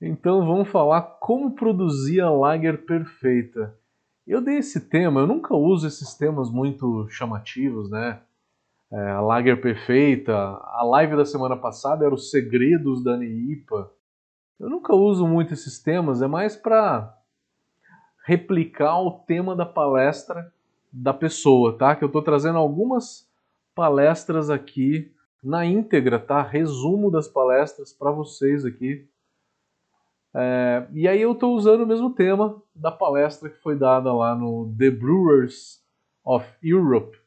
Então vamos falar como produzir a lager perfeita. Eu dei esse tema, eu nunca uso esses temas muito chamativos, né? É, a lager perfeita, a live da semana passada era os segredos da Neipa. Eu nunca uso muito esses temas, é mais para replicar o tema da palestra da pessoa, tá? Que eu estou trazendo algumas palestras aqui na íntegra, tá? Resumo das palestras para vocês aqui. É, e aí eu estou usando o mesmo tema da palestra que foi dada lá no The Brewers of Europe.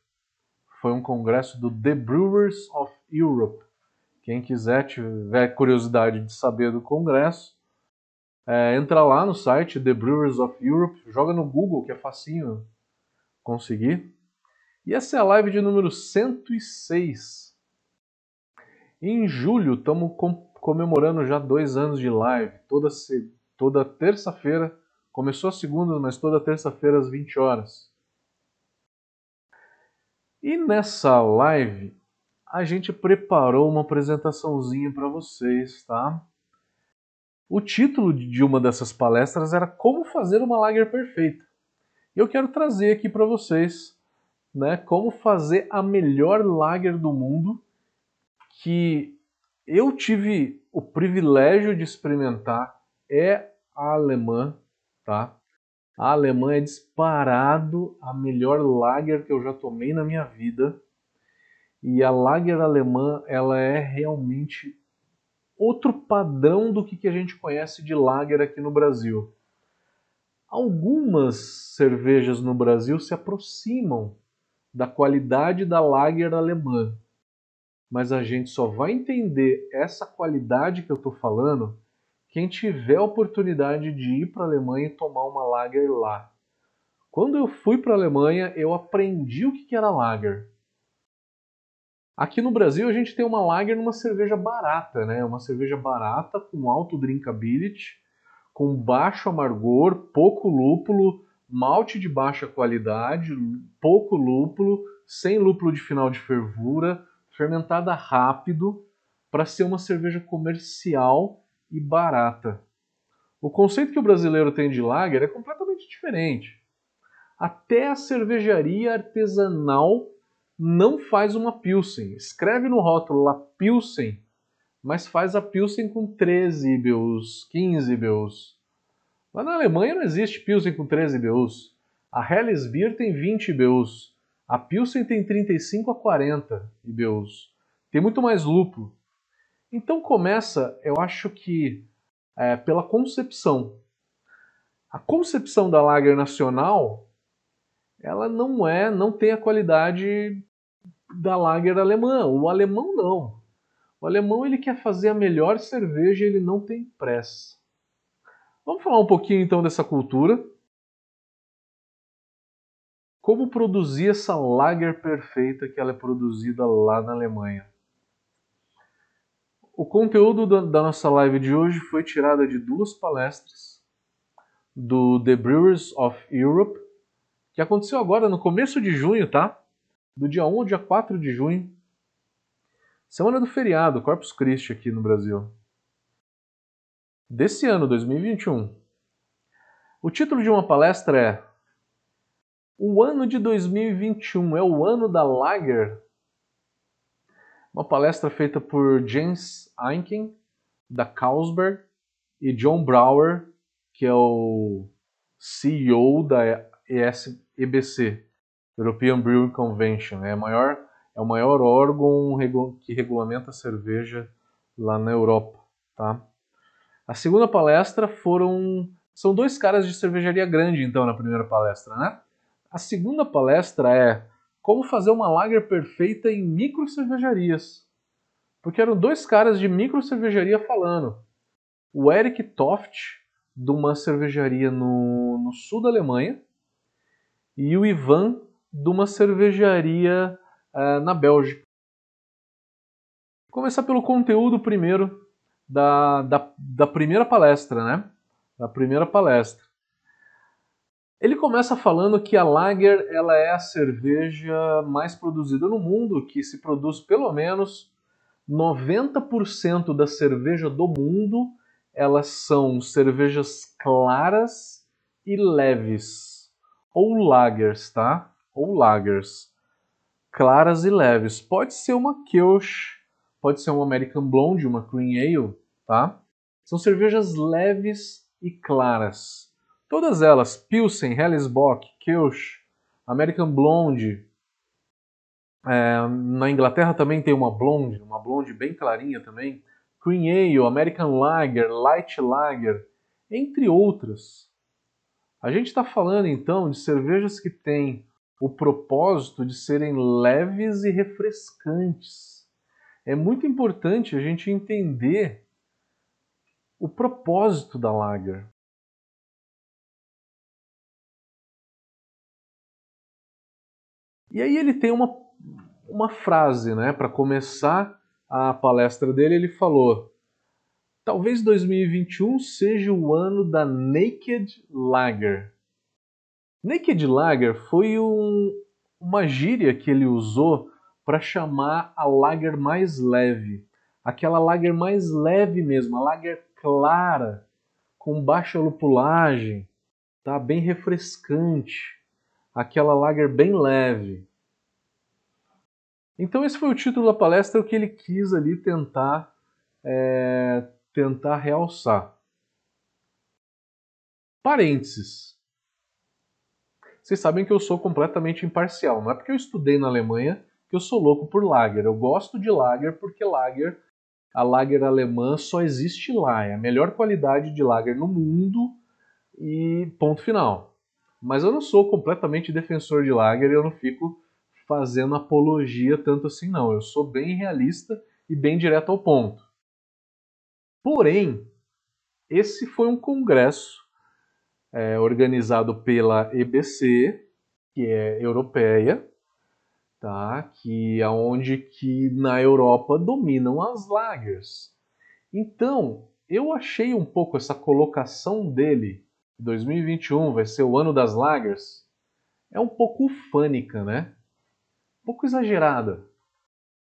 Foi um congresso do The Brewers of Europe. Quem quiser, tiver curiosidade de saber do congresso, é, entra lá no site The Brewers of Europe, joga no Google, que é facinho conseguir. E essa é a live de número 106. Em julho, estamos comemorando já dois anos de live. Toda, toda terça-feira, começou a segunda, mas toda terça-feira às 20 horas. E nessa live, a gente preparou uma apresentaçãozinha para vocês, tá? O título de uma dessas palestras era Como fazer uma lager perfeita. E eu quero trazer aqui para vocês né, como fazer a melhor lager do mundo que eu tive o privilégio de experimentar é a alemã, tá? A alemã é disparado a melhor lager que eu já tomei na minha vida. E a lager alemã, ela é realmente outro padrão do que a gente conhece de lager aqui no Brasil. Algumas cervejas no Brasil se aproximam da qualidade da lager alemã, mas a gente só vai entender essa qualidade que eu estou falando quem tiver a oportunidade de ir para a Alemanha e tomar uma lager lá. Quando eu fui para a Alemanha, eu aprendi o que era lager. Aqui no Brasil a gente tem uma lager numa cerveja barata, né? Uma cerveja barata com alto drinkability com baixo amargor, pouco lúpulo, malte de baixa qualidade, pouco lúpulo, sem lúpulo de final de fervura, fermentada rápido, para ser uma cerveja comercial e barata. O conceito que o brasileiro tem de lager é completamente diferente. Até a cervejaria artesanal não faz uma Pilsen. Escreve no rótulo lá Pilsen mas faz a Pilsen com 13 IBUs, 15 IBUs. Lá na Alemanha não existe Pilsen com 13 IBUs. A Helles Beer tem 20 IBUs. A Pilsen tem 35 a 40 IBUs. Tem muito mais lúpulo. Então começa, eu acho que é, pela concepção. A concepção da Lager Nacional, ela não é, não tem a qualidade da Lager alemã. O alemão não. O alemão ele quer fazer a melhor cerveja ele não tem pressa. Vamos falar um pouquinho então dessa cultura. Como produzir essa lager perfeita que ela é produzida lá na Alemanha? O conteúdo da nossa live de hoje foi tirado de duas palestras do The Brewers of Europe, que aconteceu agora no começo de junho, tá? Do dia 1 ao dia 4 de junho. Semana do feriado, Corpus Christi aqui no Brasil. Desse ano, 2021. O título de uma palestra é O ano de 2021 é o ano da Lager? Uma palestra feita por James Einken, da Carlsberg, e John Brower, que é o CEO da EBC, European Brewing Convention. É maior é o maior órgão que regulamenta a cerveja lá na Europa, tá? A segunda palestra foram são dois caras de cervejaria grande então na primeira palestra, né? A segunda palestra é como fazer uma lager perfeita em micro cervejarias. Porque eram dois caras de micro cervejaria falando. O Eric Toft, de uma cervejaria no, no sul da Alemanha, e o Ivan, de uma cervejaria uh, na Bélgica. Começar pelo conteúdo primeiro da, da, da primeira palestra, né? Da primeira palestra. Ele começa falando que a Lager ela é a cerveja mais produzida no mundo, que se produz pelo menos 90% da cerveja do mundo elas são cervejas claras e leves, ou lagers, tá? Ou lagers, claras e leves. Pode ser uma Kirsch, pode ser uma American Blonde, uma Cream Ale, tá? São cervejas leves e claras. Todas elas, Pilsen, Hellesbock, Kirsch, American Blonde. É, na Inglaterra também tem uma blonde, uma blonde bem clarinha também. Cream Ale, American Lager, Light Lager, entre outras. A gente está falando então de cervejas que têm o propósito de serem leves e refrescantes. É muito importante a gente entender o propósito da lager. E aí ele tem uma, uma frase, né, para começar a palestra dele, ele falou: Talvez 2021 seja o ano da Naked Lager. Naked Lager foi um, uma gíria que ele usou para chamar a lager mais leve. Aquela lager mais leve mesmo, a lager clara, com baixa lupulagem, tá bem refrescante. Aquela lager bem leve. Então esse foi o título da palestra, o que ele quis ali tentar, é, tentar realçar. Parênteses. Vocês sabem que eu sou completamente imparcial. Não é porque eu estudei na Alemanha que eu sou louco por lager. Eu gosto de lager porque lager, a lager alemã só existe lá. É a melhor qualidade de lager no mundo e ponto final. Mas eu não sou completamente defensor de lager e eu não fico fazendo apologia tanto assim, não. Eu sou bem realista e bem direto ao ponto. Porém, esse foi um congresso é, organizado pela EBC, que é europeia, tá? que aonde que na Europa dominam as lagers. Então, eu achei um pouco essa colocação dele, 2021 vai ser o ano das lagers, é um pouco ufânica, né? um pouco exagerada.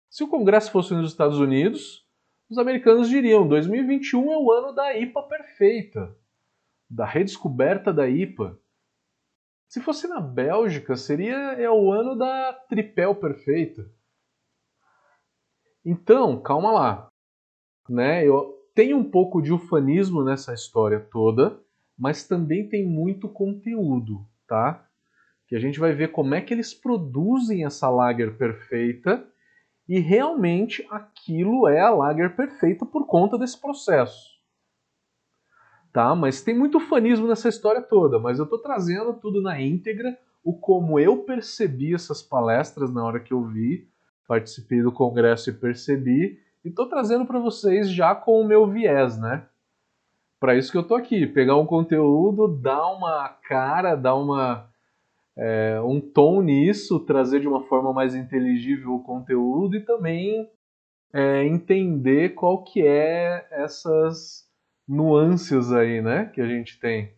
Se o Congresso fosse nos Estados Unidos, os americanos diriam 2021 é o ano da IPA perfeita, da redescoberta da IPA. Se fosse na Bélgica, seria é o ano da tripel perfeita. Então, calma lá. Né? Eu tenho um pouco de ufanismo nessa história toda, mas também tem muito conteúdo, tá? que a gente vai ver como é que eles produzem essa lager perfeita e realmente aquilo é a lager perfeita por conta desse processo. Tá? Mas tem muito fanismo nessa história toda, mas eu estou trazendo tudo na íntegra, o como eu percebi essas palestras na hora que eu vi, participei do congresso e percebi, e estou trazendo para vocês já com o meu viés, né? Para isso que eu estou aqui, pegar um conteúdo, dar uma cara, dar uma é, um tom nisso, trazer de uma forma mais inteligível o conteúdo e também é, entender qual que é essas nuances aí, né, que a gente tem.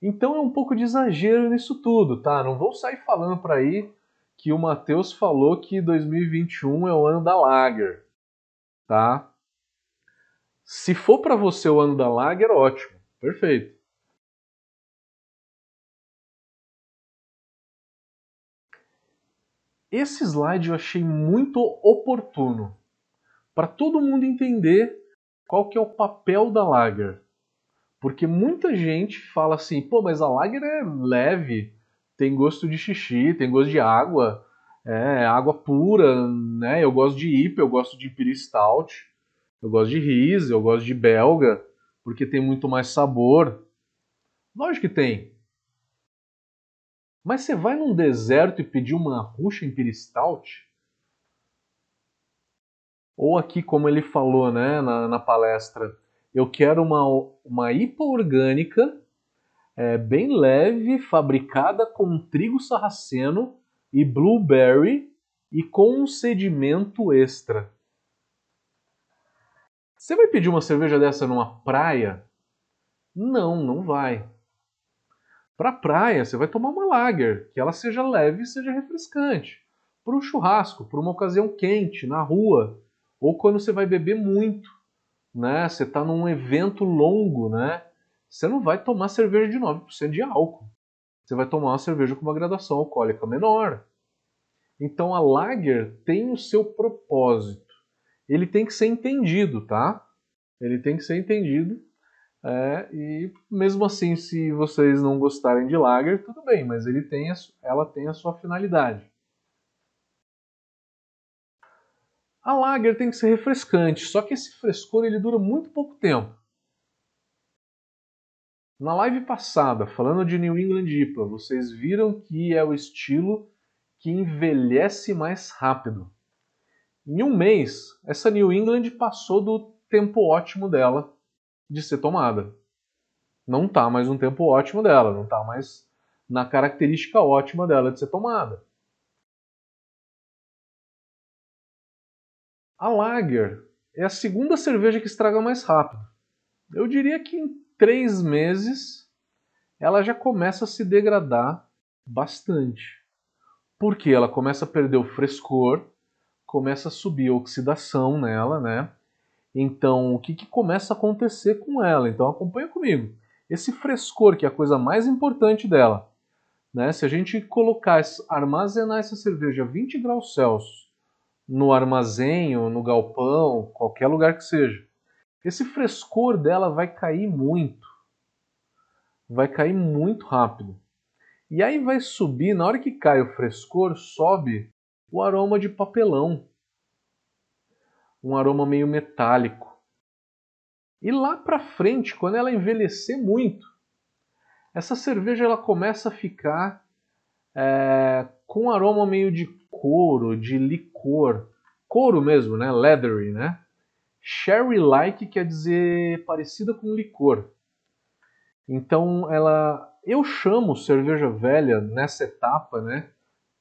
Então é um pouco de exagero nisso tudo, tá? Não vou sair falando para aí que o Matheus falou que 2021 é o ano da Lager, tá? Se for para você o ano da Lager, ótimo, perfeito. Esse slide eu achei muito oportuno para todo mundo entender qual que é o papel da lager. Porque muita gente fala assim, pô, mas a lager é leve, tem gosto de xixi, tem gosto de água, é água pura, né? Eu gosto de IPA, eu gosto de Imperial Stout, eu gosto de Riesling, eu gosto de Belga, porque tem muito mais sabor. Lógico que tem. Mas você vai num deserto e pedir uma Russian Imperial Stout? Ou aqui, como ele falou né, na, na palestra, eu quero uma, uma IPA orgânica, é, bem leve, fabricada com trigo sarraceno e blueberry e com um sedimento extra. Você vai pedir uma cerveja dessa numa praia? Não, não vai. Para praia, você vai tomar uma lager, que ela seja leve e seja refrescante. Para um churrasco, para uma ocasião quente, na rua, ou quando você vai beber muito. né? Você está num evento longo, né? Você não vai tomar cerveja de 9% de álcool. Você vai tomar uma cerveja com uma graduação alcoólica menor. Então a lager tem o seu propósito. Ele tem que ser entendido, tá? Ele tem que ser entendido. É, e mesmo assim, se vocês não gostarem de lager, tudo bem, mas ele tem a, ela tem a sua finalidade. A lager tem que ser refrescante, só que esse frescor ele dura muito pouco tempo. Na live passada, falando de New England IPA, vocês viram que é o estilo que envelhece mais rápido. Em um mês, essa New England passou do tempo ótimo dela de ser tomada. Não está mais um tempo ótimo dela, não está mais na característica ótima dela de ser tomada. A Lager é a segunda cerveja que estraga mais rápido. Eu diria que em três meses ela já começa a se degradar bastante. Porque ela começa a perder o frescor, começa a subir a oxidação nela, né? Então, o que, que começa a acontecer com ela? Então, acompanha comigo. Esse frescor, que é a coisa mais importante dela, né? Se a gente colocar, armazenar essa cerveja a 20 graus Celsius no armazém ou no galpão, qualquer lugar que seja, esse frescor dela vai cair muito. Vai cair muito rápido. E aí vai subir, na hora que cai o frescor, sobe o aroma de papelão. Um aroma meio metálico. E lá para frente, quando ela envelhecer muito, essa cerveja ela começa a ficar é, com um aroma meio de couro, de licor. Couro mesmo, né? Leathery, né? Sherry-like quer dizer parecida com licor. Então ela, eu chamo cerveja velha nessa etapa, né?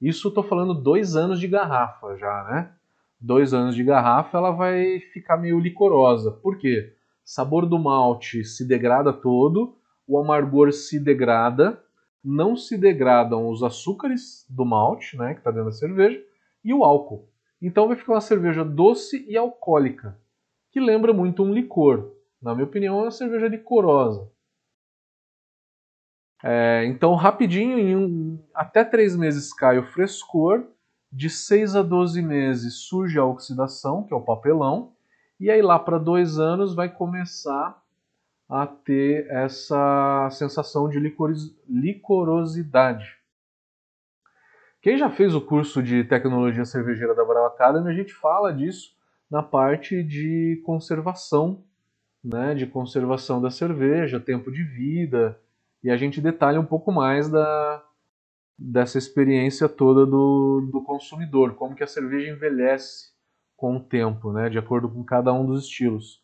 Isso estou falando dois anos de garrafa já, né? Dois anos de garrafa, ela vai ficar meio licorosa. Por quê? Sabor do malte se degrada todo, o amargor se degrada, não se degradam os açúcares do malte, né, que está dentro da cerveja, e o álcool. Então vai ficar uma cerveja doce e alcoólica, que lembra muito um licor. Na minha opinião, é uma cerveja licorosa. É, então, rapidinho, em um, até 3 meses cai o frescor, de 6 a 12 meses surge a oxidação, que é o papelão, e aí lá para 2 anos vai começar a ter essa sensação de licorosidade. Quem já fez o curso de tecnologia cervejeira da Brava Academy, a gente fala disso na parte de conservação, né, de conservação da cerveja, tempo de vida, e a gente detalha um pouco mais da, dessa experiência toda do, do consumidor, como que a cerveja envelhece com o tempo, né, de acordo com cada um dos estilos.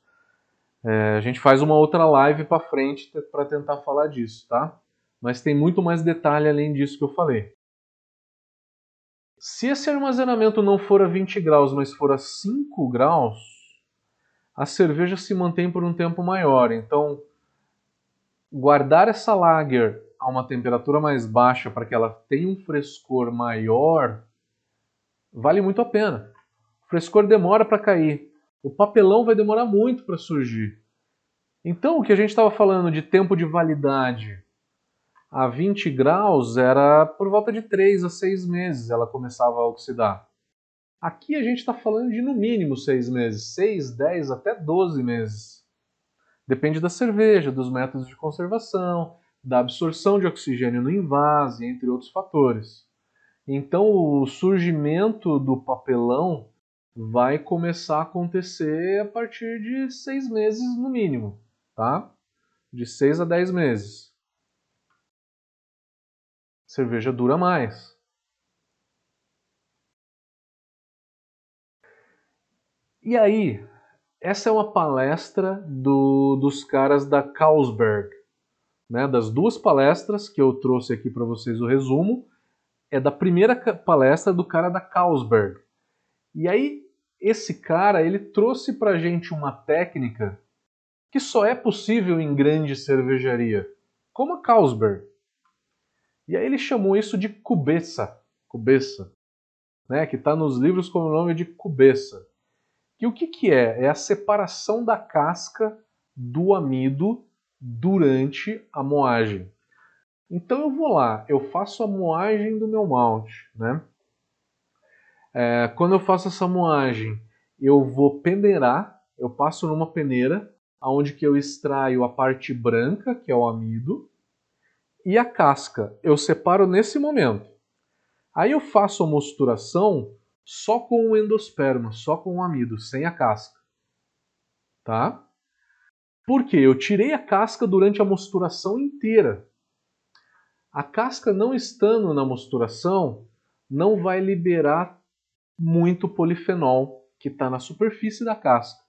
É, a gente faz uma outra live para frente para tentar falar disso, tá? Mas tem muito mais detalhe além disso que eu falei. Se esse armazenamento não for a 20 graus, mas for a 5 graus, a cerveja se mantém por um tempo maior. Então, guardar essa lager a uma temperatura mais baixa para que ela tenha um frescor maior vale muito a pena. O frescor demora para cair. O papelão vai demorar muito para surgir. Então, o que a gente estava falando de tempo de validade a 20 graus era por volta de 3 a 6 meses ela começava a oxidar. Aqui a gente está falando de no mínimo 6 meses, 6, 10 até 12 meses. Depende da cerveja, dos métodos de conservação, da absorção de oxigênio no invase, entre outros fatores. Então, o surgimento do papelão vai começar a acontecer a partir de seis meses no mínimo, tá? De seis a dez meses. Cerveja dura mais. E aí, essa é uma palestra do, dos caras da Carlsberg. Né? Das duas palestras que eu trouxe aqui para vocês o resumo, é da primeira palestra do cara da Carlsberg. E aí, esse cara, ele trouxe para gente uma técnica que só é possível em grande cervejaria, como a Carlsberg. E aí ele chamou isso de cubeça, cubeça, né? que está nos livros com o nome de cubeça E o que, que é? É a separação da casca do amido durante a moagem. Então eu vou lá, eu faço a moagem do meu malte, né? É, quando eu faço essa moagem, eu vou peneirar, eu passo numa peneira, onde que eu extraio a parte branca, que é o amido, e a casca. Eu separo nesse momento. Aí eu faço a mosturação só com o endosperma, só com o amido, sem a casca. Tá? Porque eu tirei a casca durante a mosturação inteira. A casca não estando na mosturação não vai liberar muito polifenol que está na superfície da casca.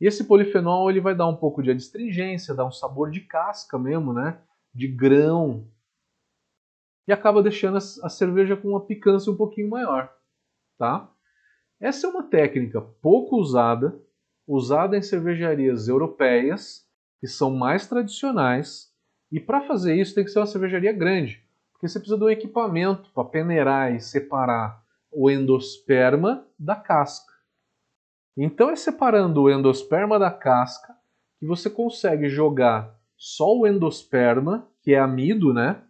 E esse polifenol ele vai dar um pouco de adstringência, dá um sabor de casca mesmo, né? De grão. E acaba deixando a cerveja com uma picância um pouquinho maior, tá? Essa é uma técnica pouco usada, usada em cervejarias europeias, que são mais tradicionais, e para fazer isso tem que ser uma cervejaria grande, porque você precisa de um equipamento para peneirar e separar o endosperma da casca. Então é separando o endosperma da casca que você consegue jogar só o endosperma, que é amido, né?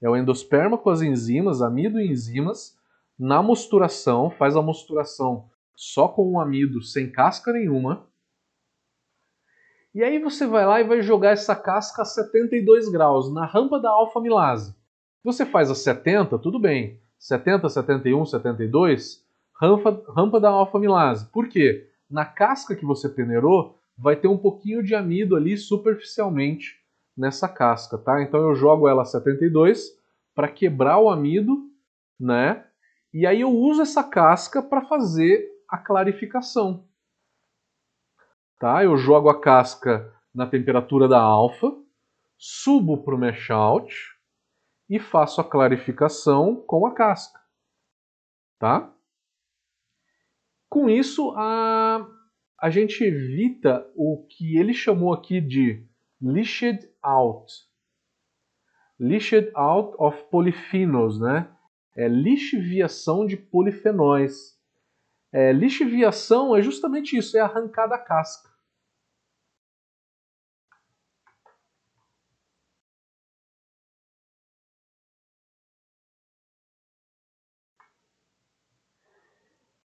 É o endosperma com as enzimas, amido e enzimas, na mosturação, faz a mosturação só com o amido, sem casca nenhuma. E aí você vai lá e vai jogar essa casca a 72 graus, na rampa da alfa-milase. Você faz a 70, tudo bem. 70, 71, 72, rampa, rampa da alfa-milase. Por quê? Na casca que você peneirou, vai ter um pouquinho de amido ali superficialmente nessa casca, tá? Então eu jogo ela a 72 para quebrar o amido, né? E aí eu uso essa casca para fazer a clarificação. Tá? Eu jogo a casca na temperatura da alfa, subo para o mash out, e faço a clarificação com a casca. Tá? Com isso, a, a gente evita o que ele chamou aqui de leached out. Leached out of polyphenols, né? É lixiviação de polifenóis. É, lixiviação é justamente isso, é arrancar da casca.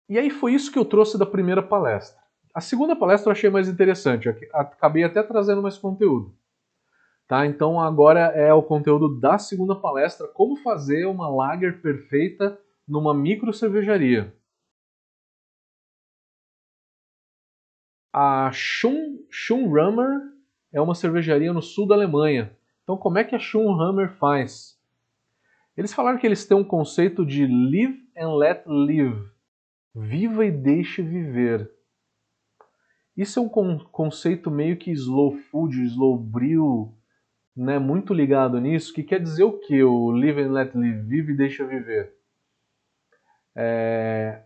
E aí foi isso que eu trouxe da primeira palestra. A segunda palestra eu achei mais interessante, acabei até trazendo mais conteúdo. Tá? Então agora é o conteúdo da segunda palestra, como fazer uma lager perfeita numa micro cervejaria. A Schum, Schumrammer é uma cervejaria no sul da Alemanha. Então como é que a Schumrammer faz? Eles falaram que eles têm um conceito de live and let live. Viva e deixe viver. Isso é um con conceito meio que slow food, slow brew, né, muito ligado nisso, que quer dizer o que o live and let live, vive e deixa viver? É,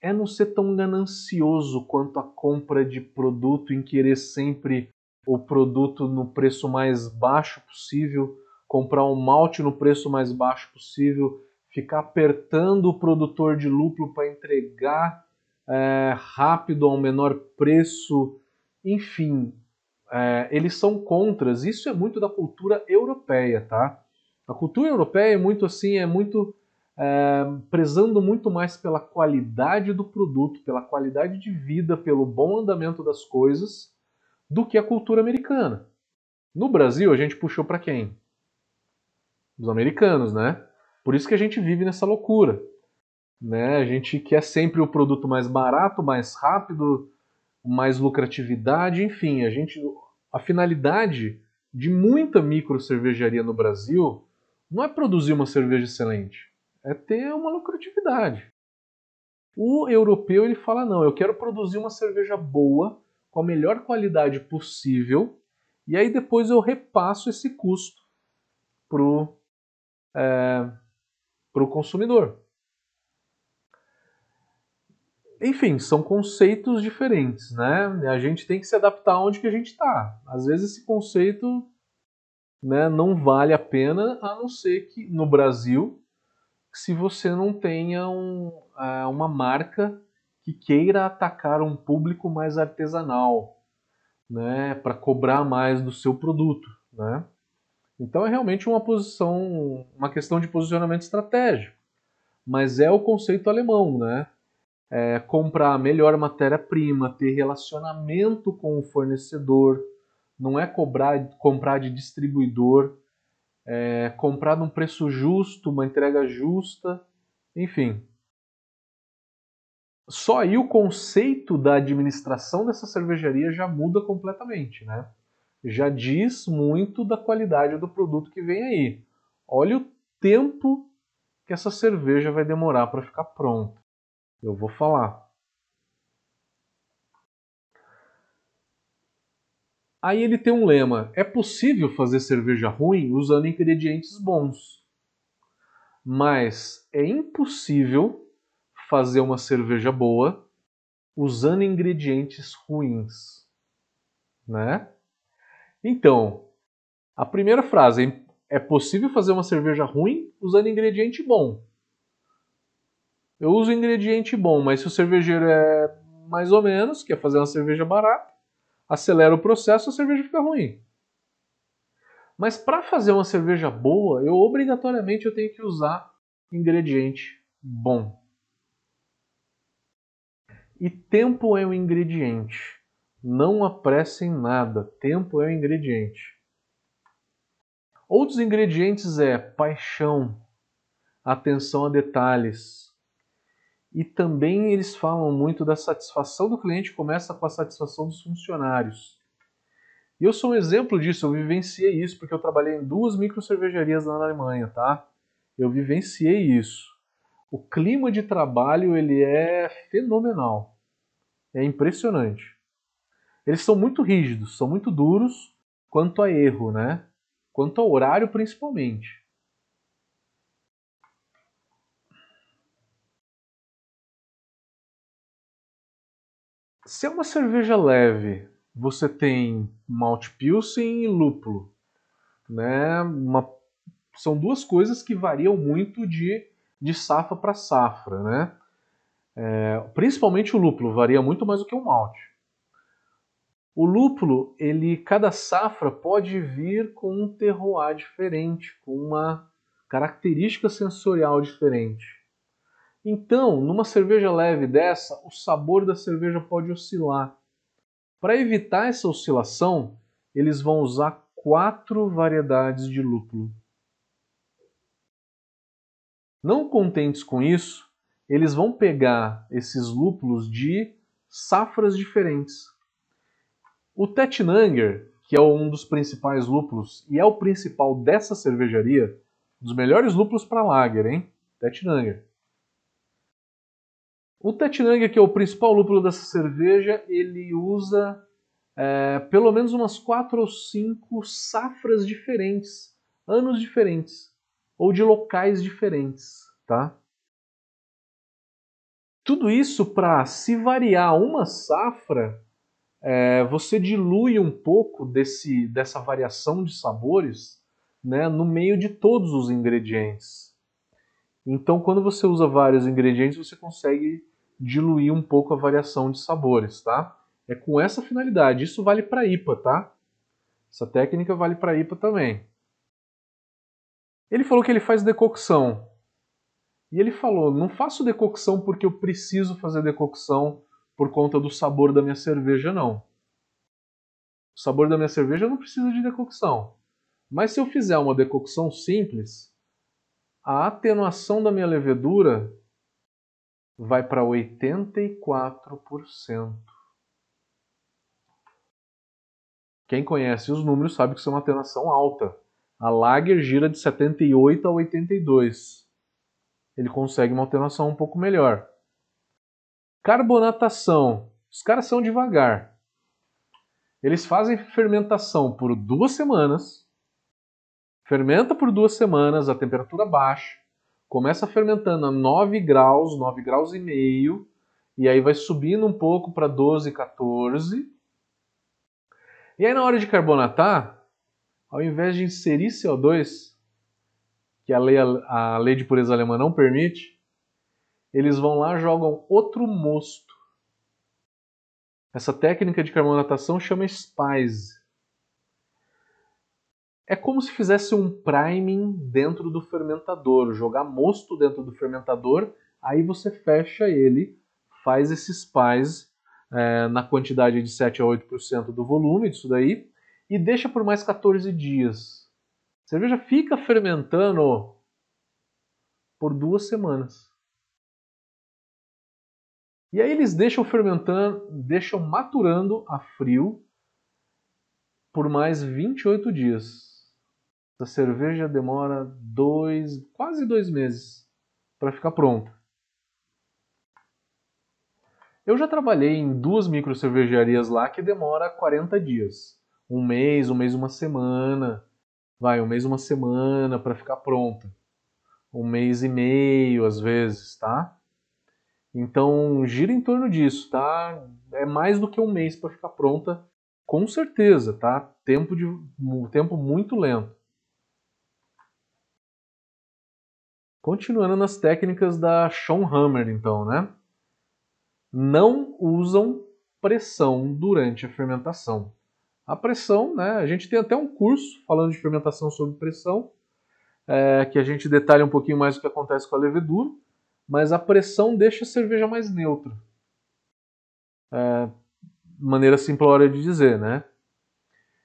é não ser tão ganancioso quanto a compra de produto, em querer sempre o produto no preço mais baixo possível, comprar um malte no preço mais baixo possível, ficar apertando o produtor de lúpulo para entregar é, rápido ao menor preço, enfim, é, eles são contras. Isso é muito da cultura europeia, tá? A cultura europeia é muito assim, é muito é, prezando muito mais pela qualidade do produto, pela qualidade de vida, pelo bom andamento das coisas, do que a cultura americana. No Brasil, a gente puxou para quem? Os americanos, né? Por isso que a gente vive nessa loucura. Né? A gente quer sempre o produto mais barato, mais rápido, mais lucratividade, enfim, a gente a finalidade de muita micro cervejaria no Brasil não é produzir uma cerveja excelente, é ter uma lucratividade. O europeu ele fala não, eu quero produzir uma cerveja boa com a melhor qualidade possível e aí depois eu repasso esse custo pro é, pro consumidor. Enfim, são conceitos diferentes, né? A gente tem que se adaptar onde que a gente está. Às vezes esse conceito né, não vale a pena, a não ser que no Brasil, se você não tenha um, uma marca que queira atacar um público mais artesanal, né, para cobrar mais do seu produto, né? Então é realmente uma posição, uma questão de posicionamento estratégico. Mas é o conceito alemão, né? É comprar melhor matéria-prima, ter relacionamento com o fornecedor, não é cobrar, comprar de distribuidor, é comprar num preço justo, uma entrega justa, enfim. Só aí o conceito da administração dessa cervejaria já muda completamente, né? Já diz muito da qualidade do produto que vem aí. Olha o tempo que essa cerveja vai demorar para ficar pronta. Eu vou falar. Aí ele tem um lema: é possível fazer cerveja ruim usando ingredientes bons, mas é impossível fazer uma cerveja boa usando ingredientes ruins, né? Então, a primeira frase é possível fazer uma cerveja ruim usando ingrediente bom. Eu uso ingrediente bom, mas se o cervejeiro é mais ou menos, quer fazer uma cerveja barata, acelera o processo, a cerveja fica ruim. Mas para fazer uma cerveja boa, eu obrigatoriamente eu tenho que usar ingrediente bom. E tempo é um ingrediente. Não apressem nada. Tempo é um ingrediente. Outros ingredientes é paixão, atenção a detalhes. E também eles falam muito da satisfação do cliente, começa com a satisfação dos funcionários. E eu sou um exemplo disso, eu vivenciei isso porque eu trabalhei em duas micro cervejarias na Alemanha, tá? Eu vivenciei isso. O clima de trabalho ele é fenomenal. É impressionante. Eles são muito rígidos, são muito duros quanto a erro, né? Quanto ao horário principalmente. Se é uma cerveja leve, você tem malt pilsen e lúpulo, né? Uma, são duas coisas que variam muito de, de safra para safra, né? É, principalmente o lúpulo varia muito mais do que o malte. O lúpulo, ele cada safra pode vir com um terroir diferente, com uma característica sensorial diferente. Então, numa cerveja leve dessa, o sabor da cerveja pode oscilar. Para evitar essa oscilação, eles vão usar quatro variedades de lúpulo. Não contentes com isso, eles vão pegar esses lúpulos de safras diferentes. O Tettnanger, que é um dos principais lúpulos e é o principal dessa cervejaria, dos melhores lúpulos para lager, hein? Tettnanger. O Tettnanger, que é o principal lúpulo dessa cerveja, ele usa é, pelo menos umas quatro ou cinco safras diferentes, anos diferentes, ou de locais diferentes, tá? Tudo isso para, se variar uma safra, é, você dilui um pouco desse, dessa variação de sabores né, no meio de todos os ingredientes. Então, quando você usa vários ingredientes, você consegue diluir um pouco a variação de sabores, tá? É com essa finalidade. Isso vale para IPA, tá? Essa técnica vale para IPA também. Ele falou que ele faz decocção. E ele falou: não faço decocção porque eu preciso fazer decocção por conta do sabor da minha cerveja, não. O sabor da minha cerveja não precisa de decocção. Mas se eu fizer uma decocção simples, a atenuação da minha levedura vai para 84%. Quem conhece os números sabe que isso é uma atenuação alta. A Lager gira de 78 a 82. Ele consegue uma atenuação um pouco melhor. Carbonatação. Os caras são devagar. Eles fazem fermentação por duas semanas. Fermenta por duas semanas a temperatura baixa começa fermentando a 9 graus, 9 graus e meio, e aí vai subindo um pouco para 12, 14. E aí na hora de carbonatar, ao invés de inserir CO2, que a lei, a lei de pureza alemã não permite, eles vão lá jogam outro mosto Essa técnica de carbonatação chama SPICE. É como se fizesse um priming dentro do fermentador, jogar mosto dentro do fermentador, aí você fecha ele, faz esse SPICE é, na quantidade de 7 a 8% do volume disso daí e deixa por mais 14 dias. A cerveja fica fermentando por duas semanas. E aí eles deixam fermentando, deixam maturando a frio por mais 28 dias. Essa cerveja demora dois, quase dois meses para ficar pronta. Eu já trabalhei em duas micro cervejarias lá que demora 40 dias. Um mês, um mês, uma semana. Vai, um mês, uma semana para ficar pronta. Um mês e meio, às vezes, tá? Então, gira em torno disso, tá? É mais do que um mês para ficar pronta, com certeza, tá? Tempo, de, tempo muito lento. Continuando nas técnicas da Sean Hammer, então, né? Não usam pressão durante a fermentação. A pressão, né? A gente tem até um curso falando de fermentação sob pressão, é, que a gente detalha um pouquinho mais o que acontece com a levedura mas a pressão deixa a cerveja mais neutra. É, maneira simplória de dizer, né?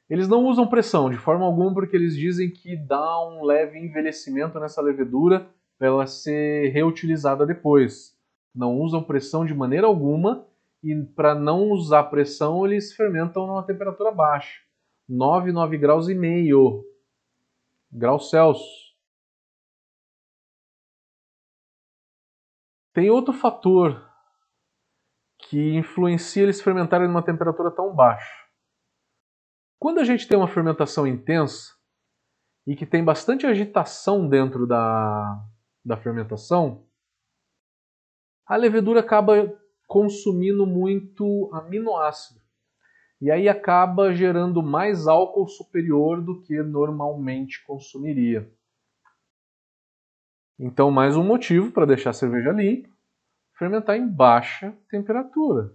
Eles não usam pressão de forma alguma porque eles dizem que dá um leve envelhecimento nessa levedura para ela ser reutilizada depois. Não usam pressão de maneira alguma e para não usar pressão eles fermentam numa temperatura baixa, 9, 9 graus e meio graus Celsius. Tem outro fator que influencia eles fermentarem numa temperatura tão baixa. Quando a gente tem uma fermentação intensa e que tem bastante agitação dentro da, da fermentação, a levedura acaba consumindo muito aminoácido. E aí acaba gerando mais álcool superior do que normalmente consumiria. Então, mais um motivo para deixar a cerveja limpa, fermentar em baixa temperatura.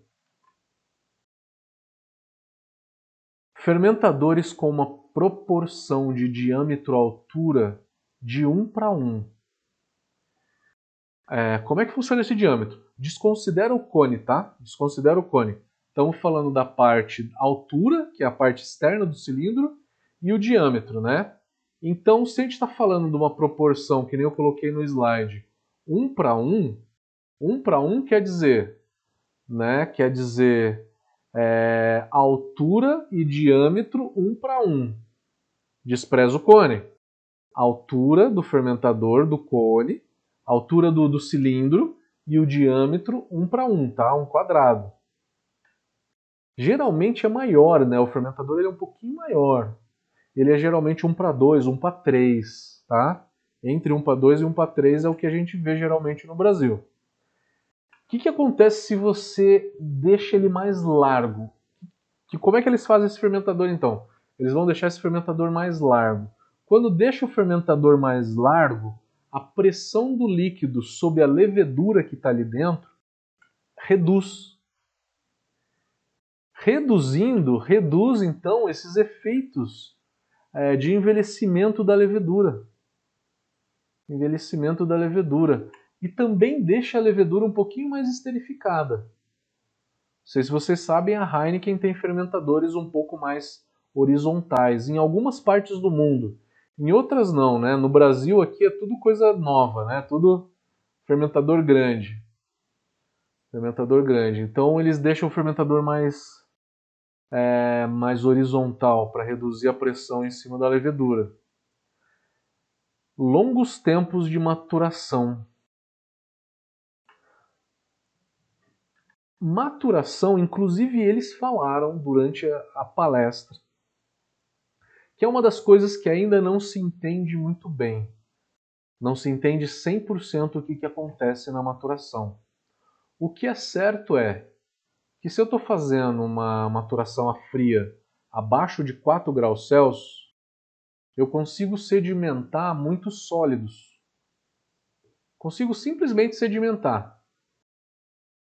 Fermentadores com uma proporção de diâmetro-altura de 1 para 1. É, como é que funciona esse diâmetro? Desconsidera o cone, tá? Desconsidera o cone. Estamos falando da parte altura, que é a parte externa do cilindro, e o diâmetro, né? Então, se a gente está falando de uma proporção, que nem eu coloquei no slide, 1 para 1, 1 para 1 quer dizer, né, quer dizer é, altura e diâmetro 1 para 1. Despreza o cone. Altura do fermentador do cone, altura do, do cilindro e o diâmetro 1 para 1, tá? Um quadrado. Geralmente é maior, né? O fermentador ele é um pouquinho maior ele é geralmente 1 para 2, 1 para 3, tá? Entre 1 para 2 e 1 para 3 é o que a gente vê geralmente no Brasil. O que, que acontece se você deixa ele mais largo? Que, como é que eles fazem esse fermentador então? Eles vão deixar esse fermentador mais largo. Quando deixa o fermentador mais largo, a pressão do líquido sob a levedura que está ali dentro reduz. Reduzindo, reduz então esses efeitos é, de envelhecimento da levedura. Envelhecimento da levedura. E também deixa a levedura um pouquinho mais esterificada. Não sei se vocês sabem, a Heineken tem fermentadores um pouco mais horizontais em algumas partes do mundo. Em outras não, né? No Brasil aqui é tudo coisa nova, né? Tudo fermentador grande. Fermentador grande. Então eles deixam o fermentador mais é, mais horizontal para reduzir a pressão em cima da levedura. Longos tempos de maturação. Maturação, inclusive eles falaram durante a, a palestra, que é uma das coisas que ainda não se entende muito bem. Não se entende 100% o que, que acontece na maturação. O que é certo é que se eu estou fazendo uma maturação a fria abaixo de 4 graus Celsius, eu consigo sedimentar muitos sólidos. Consigo simplesmente sedimentar.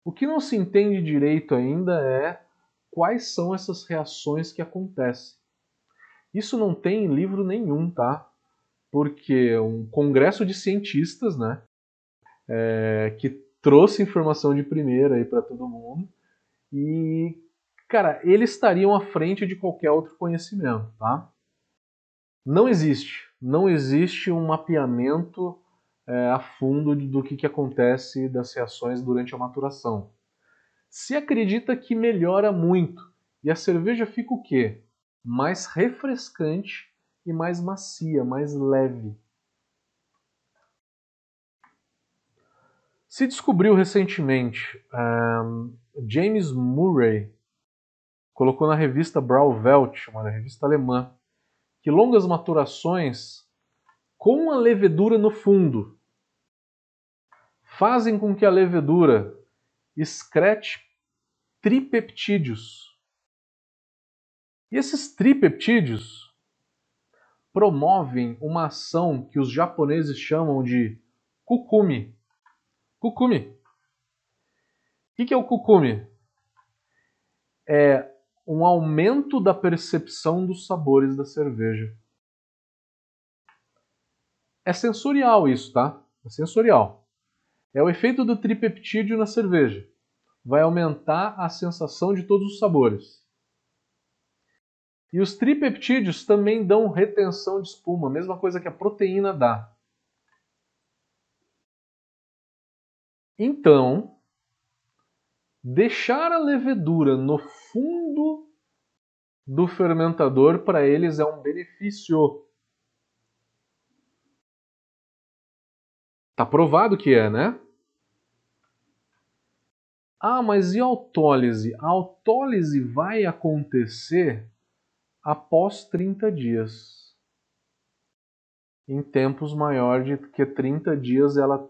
O que não se entende direito ainda é quais são essas reações que acontecem. Isso não tem em livro nenhum, tá? Porque um congresso de cientistas, né, é, que trouxe informação de primeira aí para todo mundo e, cara, eles estariam à frente de qualquer outro conhecimento, tá? Não existe, não existe um mapeamento é, a fundo do que, que acontece das reações durante a maturação. Se acredita que melhora muito e a cerveja fica o quê? Mais refrescante e mais macia, mais leve. Se descobriu recentemente, um, James Murray colocou na revista Brauwelt, uma revista alemã, que longas maturações com a levedura no fundo fazem com que a levedura excrete tripeptídeos. E esses tripeptídeos promovem uma ação que os japoneses chamam de kukumi. Kukumi. O que é o kukumi? É um aumento da percepção dos sabores da cerveja. É sensorial isso, tá? É sensorial. É o efeito do tripeptídeo na cerveja. Vai aumentar a sensação de todos os sabores. E os tripeptídeos também dão retenção de espuma, mesma coisa que a proteína dá. Então, deixar a levedura no fundo do fermentador para eles é um benefício. Tá provado que é, né? Ah, mas e a autólise? A autólise vai acontecer após 30 dias. Em tempos maiores de que 30 dias ela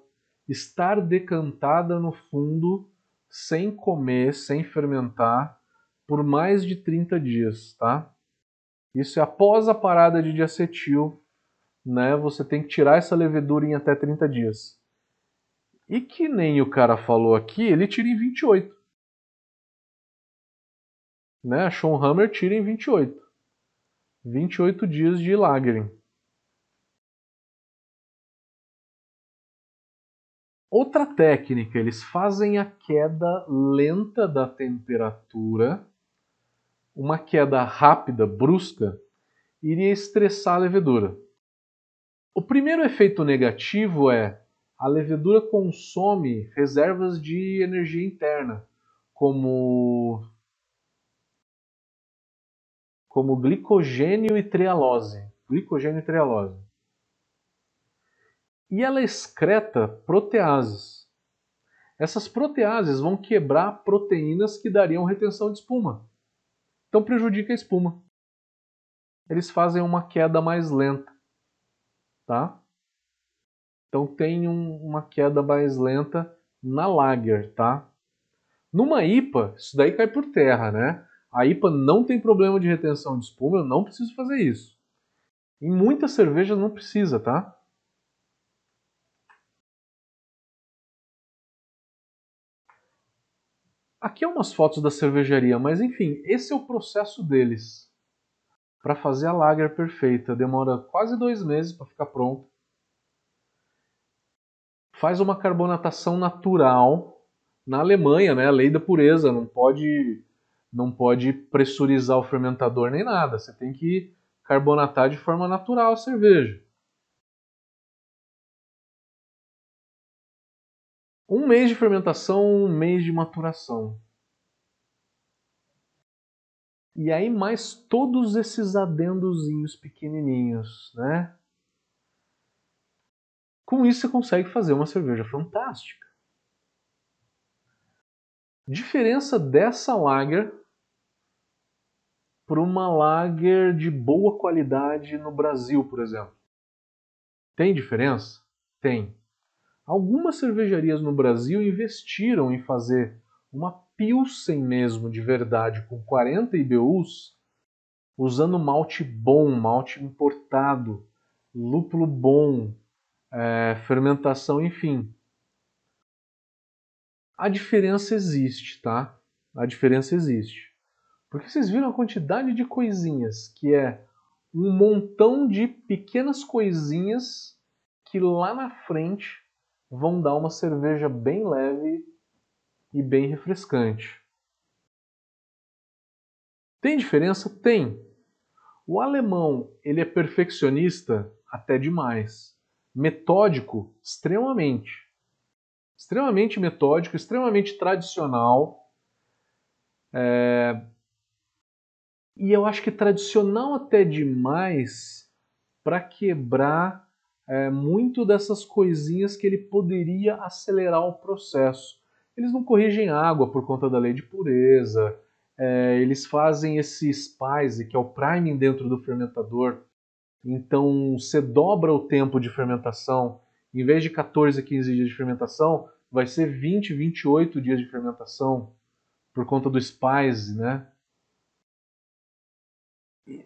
estar decantada no fundo sem comer, sem fermentar por mais de 30 dias, tá? Isso é após a parada de diacetil, né? Você tem que tirar essa levedura em até 30 dias. E que nem o cara falou aqui, ele tira em 28. Né? A Schonhammer tira em 28. 28 dias de lagering. Outra técnica, eles fazem a queda lenta da temperatura. Uma queda rápida, brusca, iria estressar a levedura. O primeiro efeito negativo é a levedura consome reservas de energia interna, como como glicogênio e trealose. Glicogênio e trealose e ela excreta proteases. Essas proteases vão quebrar proteínas que dariam retenção de espuma. Então prejudica a espuma. Eles fazem uma queda mais lenta, tá? Então tem um, uma queda mais lenta na lager, tá? Numa IPA, isso daí cai por terra, né? A IPA não tem problema de retenção de espuma, eu não preciso fazer isso. Em muitas cervejas não precisa, tá? Aqui é umas fotos da cervejaria, mas enfim, esse é o processo deles para fazer a lager perfeita. Demora quase dois meses para ficar pronto. Faz uma carbonatação natural na Alemanha, né? A lei da pureza não pode não pode pressurizar o fermentador nem nada. Você tem que carbonatar de forma natural a cerveja. Um mês de fermentação, um mês de maturação. E aí mais todos esses adendozinhos pequenininhos, né? Com isso você consegue fazer uma cerveja fantástica. Diferença dessa lager para uma lager de boa qualidade no Brasil, por exemplo. Tem diferença? Tem. Algumas cervejarias no Brasil investiram em fazer uma Pilsen mesmo, de verdade, com 40 IBUs, usando malte bom, malte importado, lúpulo bom, é, fermentação, enfim. A diferença existe, tá? A diferença existe. Porque vocês viram a quantidade de coisinhas, que é um montão de pequenas coisinhas que lá na frente vão dar uma cerveja bem leve e bem refrescante. Tem diferença? Tem. O alemão, ele é perfeccionista até demais. Metódico, extremamente. Extremamente metódico, extremamente tradicional. É... E eu acho que tradicional até demais para quebrar é, muito dessas coisinhas que ele poderia acelerar o processo. Eles não corrigem água por conta da lei de pureza, é, eles fazem esse spice, que é o priming dentro do fermentador. Então você dobra o tempo de fermentação. Em vez de 14 a 15 dias de fermentação, vai ser 20, 28 dias de fermentação por conta do spice, né?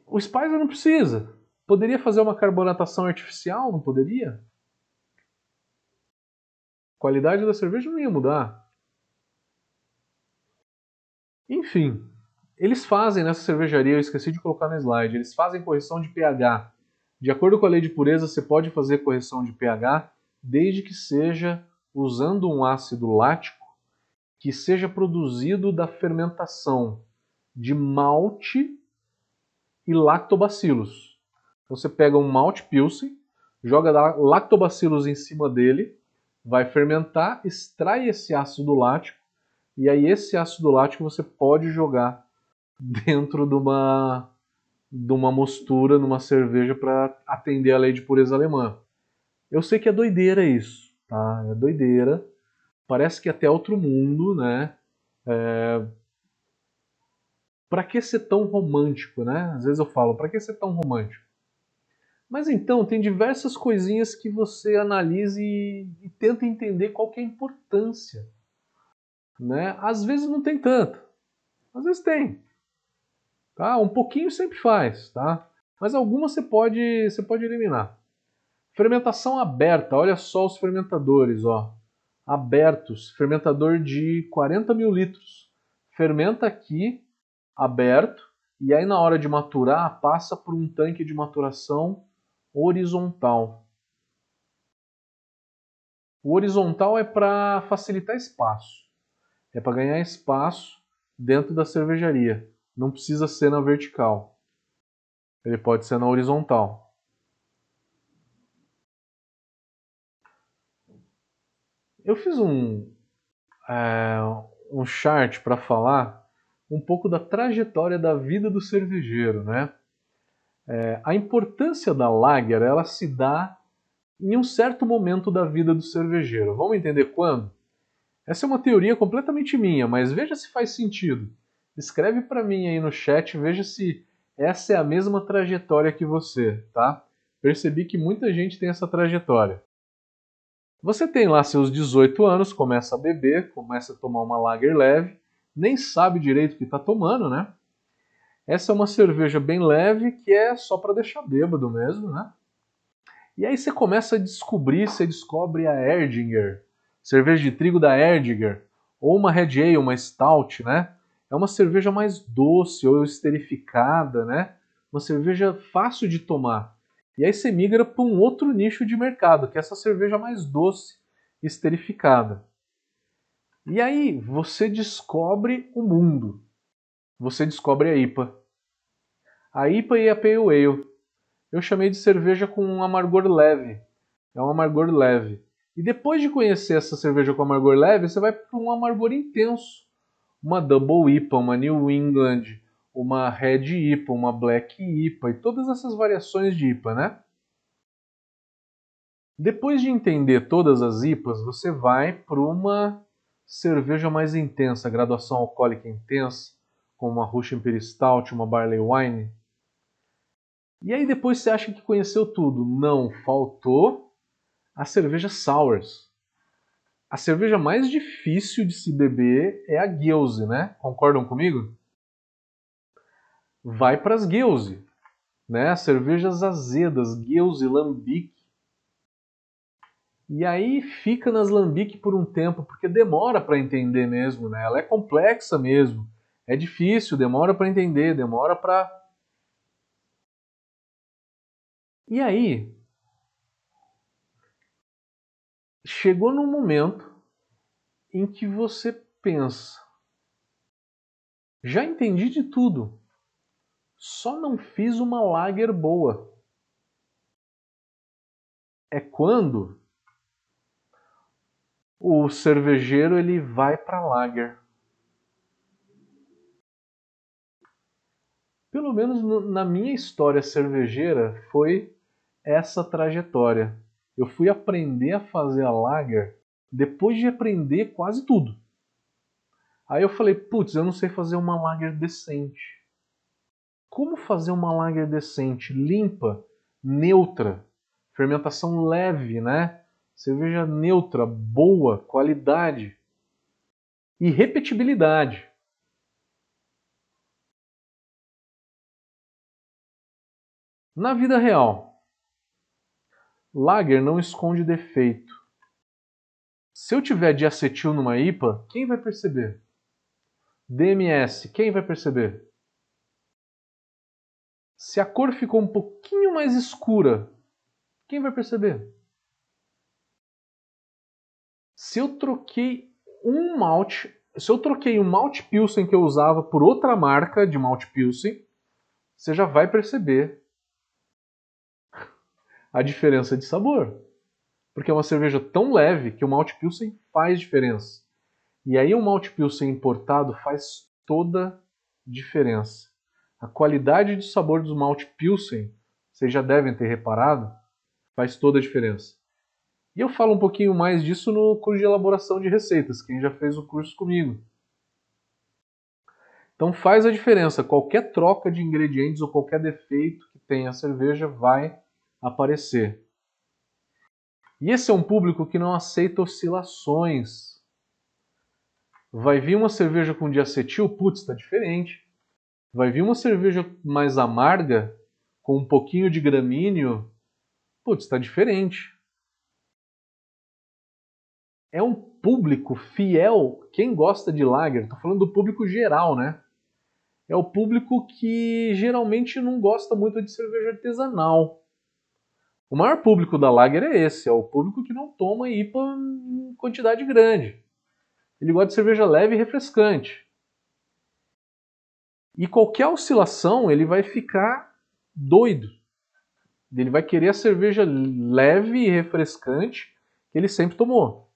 O spice não precisa. Poderia fazer uma carbonatação artificial, não poderia? A qualidade da cerveja não ia mudar. Enfim, eles fazem nessa cervejaria, eu esqueci de colocar no slide, eles fazem correção de pH. De acordo com a lei de pureza, você pode fazer correção de pH desde que seja usando um ácido lático que seja produzido da fermentação de malte e lactobacilos. Você pega um malte pilsen, joga lactobacilos em cima dele, vai fermentar, extrai esse ácido lático e aí esse ácido lático você pode jogar dentro de uma, de uma mostura, numa cerveja para atender a lei de pureza alemã. Eu sei que é doideira isso, tá? É doideira. Parece que é até outro mundo, né? É... Para que ser tão romântico, né? Às vezes eu falo, para que ser tão romântico? Mas então, tem diversas coisinhas que você analise e, e tenta entender qual é a importância né? Às vezes não tem tanto, às vezes tem. Tá? Um pouquinho sempre faz, tá? Mas algumas você pode, você pode eliminar. Fermentação aberta, olha só os fermentadores, ó. Abertos, fermentador de 40 mil litros. Fermenta aqui, aberto, e aí na hora de maturar, passa por um tanque de maturação horizontal. O horizontal é para facilitar espaço. É para ganhar espaço dentro da cervejaria. Não precisa ser na vertical. Ele pode ser na horizontal. Eu fiz um, é, um chart para falar um pouco da trajetória da vida do cervejeiro, né? É, a importância da lager ela se dá em um certo momento da vida do cervejeiro. Vamos entender quando? Essa é uma teoria completamente minha, mas veja se faz sentido. Escreve para mim aí no chat, veja se essa é a mesma trajetória que você, tá? Percebi que muita gente tem essa trajetória. Você tem lá seus 18 anos, começa a beber, começa a tomar uma lager leve, nem sabe direito o que está tomando, né? Essa é uma cerveja bem leve que é só para deixar bêbado mesmo, né? E aí você começa a descobrir, você descobre a Erdinger, cerveja de trigo da Erdinger, ou uma Red Ale, uma Stout, né? É uma cerveja mais doce ou esterificada, né? Uma cerveja fácil de tomar. E aí você migra para um outro nicho de mercado, que é essa cerveja mais doce, esterificada. E aí você descobre o mundo. Você descobre a IPA. A IPA e a Pale Ale. Eu chamei de cerveja com um amargor leve. É um amargor leve. E depois de conhecer essa cerveja com amargor leve, você vai para um amargor intenso. Uma Double IPA, uma New England, uma Red IPA, uma Black IPA e todas essas variações de IPA, né? Depois de entender todas as IPAs, você vai para uma cerveja mais intensa, graduação alcoólica intensa, como uma Russian Imperial Stout, uma Barley Wine. E aí depois você acha que conheceu tudo. Não, faltou a cerveja sours. A cerveja mais difícil de se beber é a Guilze, né? Concordam comigo? Vai para as Guilze, né? As cervejas azedas, Guilze, Lambic. E aí fica nas Lambic por um tempo, porque demora para entender mesmo, né? Ela é complexa mesmo. É difícil, demora para entender, demora para. E aí, chegou num momento em que você pensa: já entendi de tudo, só não fiz uma lager boa. É quando o cervejeiro ele vai para lager. Pelo menos na minha história cervejeira foi essa trajetória. Eu fui aprender a fazer a lager depois de aprender quase tudo. Aí eu falei, putz, eu não sei fazer uma lager decente. Como fazer uma lager decente, limpa, neutra, fermentação leve, né? Cerveja neutra, boa, qualidade e repetibilidade. Na vida real, lager não esconde defeito. Se eu tiver diacetil numa IPA, quem vai perceber? DMS, quem vai perceber? Se a cor ficou um pouquinho mais escura, quem vai perceber? Se eu troquei um malte, se eu troquei um malte Pilsen que eu usava por outra marca de malte Pilsen, você já vai perceber a diferença de sabor. Porque é uma cerveja tão leve que o malte Pilsen faz diferença. E aí o malte Pilsen importado faz toda diferença. A qualidade de sabor dos malte Pilsen, vocês já devem ter reparado, faz toda a diferença. E eu falo um pouquinho mais disso no curso de elaboração de receitas, quem já fez o curso comigo. Então faz a diferença. Qualquer troca de ingredientes ou qualquer defeito que tenha a cerveja vai aparecer. E esse é um público que não aceita oscilações. Vai vir uma cerveja com diacetil, putz, está diferente. Vai vir uma cerveja mais amarga, com um pouquinho de gramíneo, putz, está diferente é um público fiel, quem gosta de lager, estou falando do público geral, né? É o público que geralmente não gosta muito de cerveja artesanal. O maior público da lager é esse, é o público que não toma IPA em quantidade grande. Ele gosta de cerveja leve e refrescante. E qualquer oscilação, ele vai ficar doido. Ele vai querer a cerveja leve e refrescante que ele sempre tomou.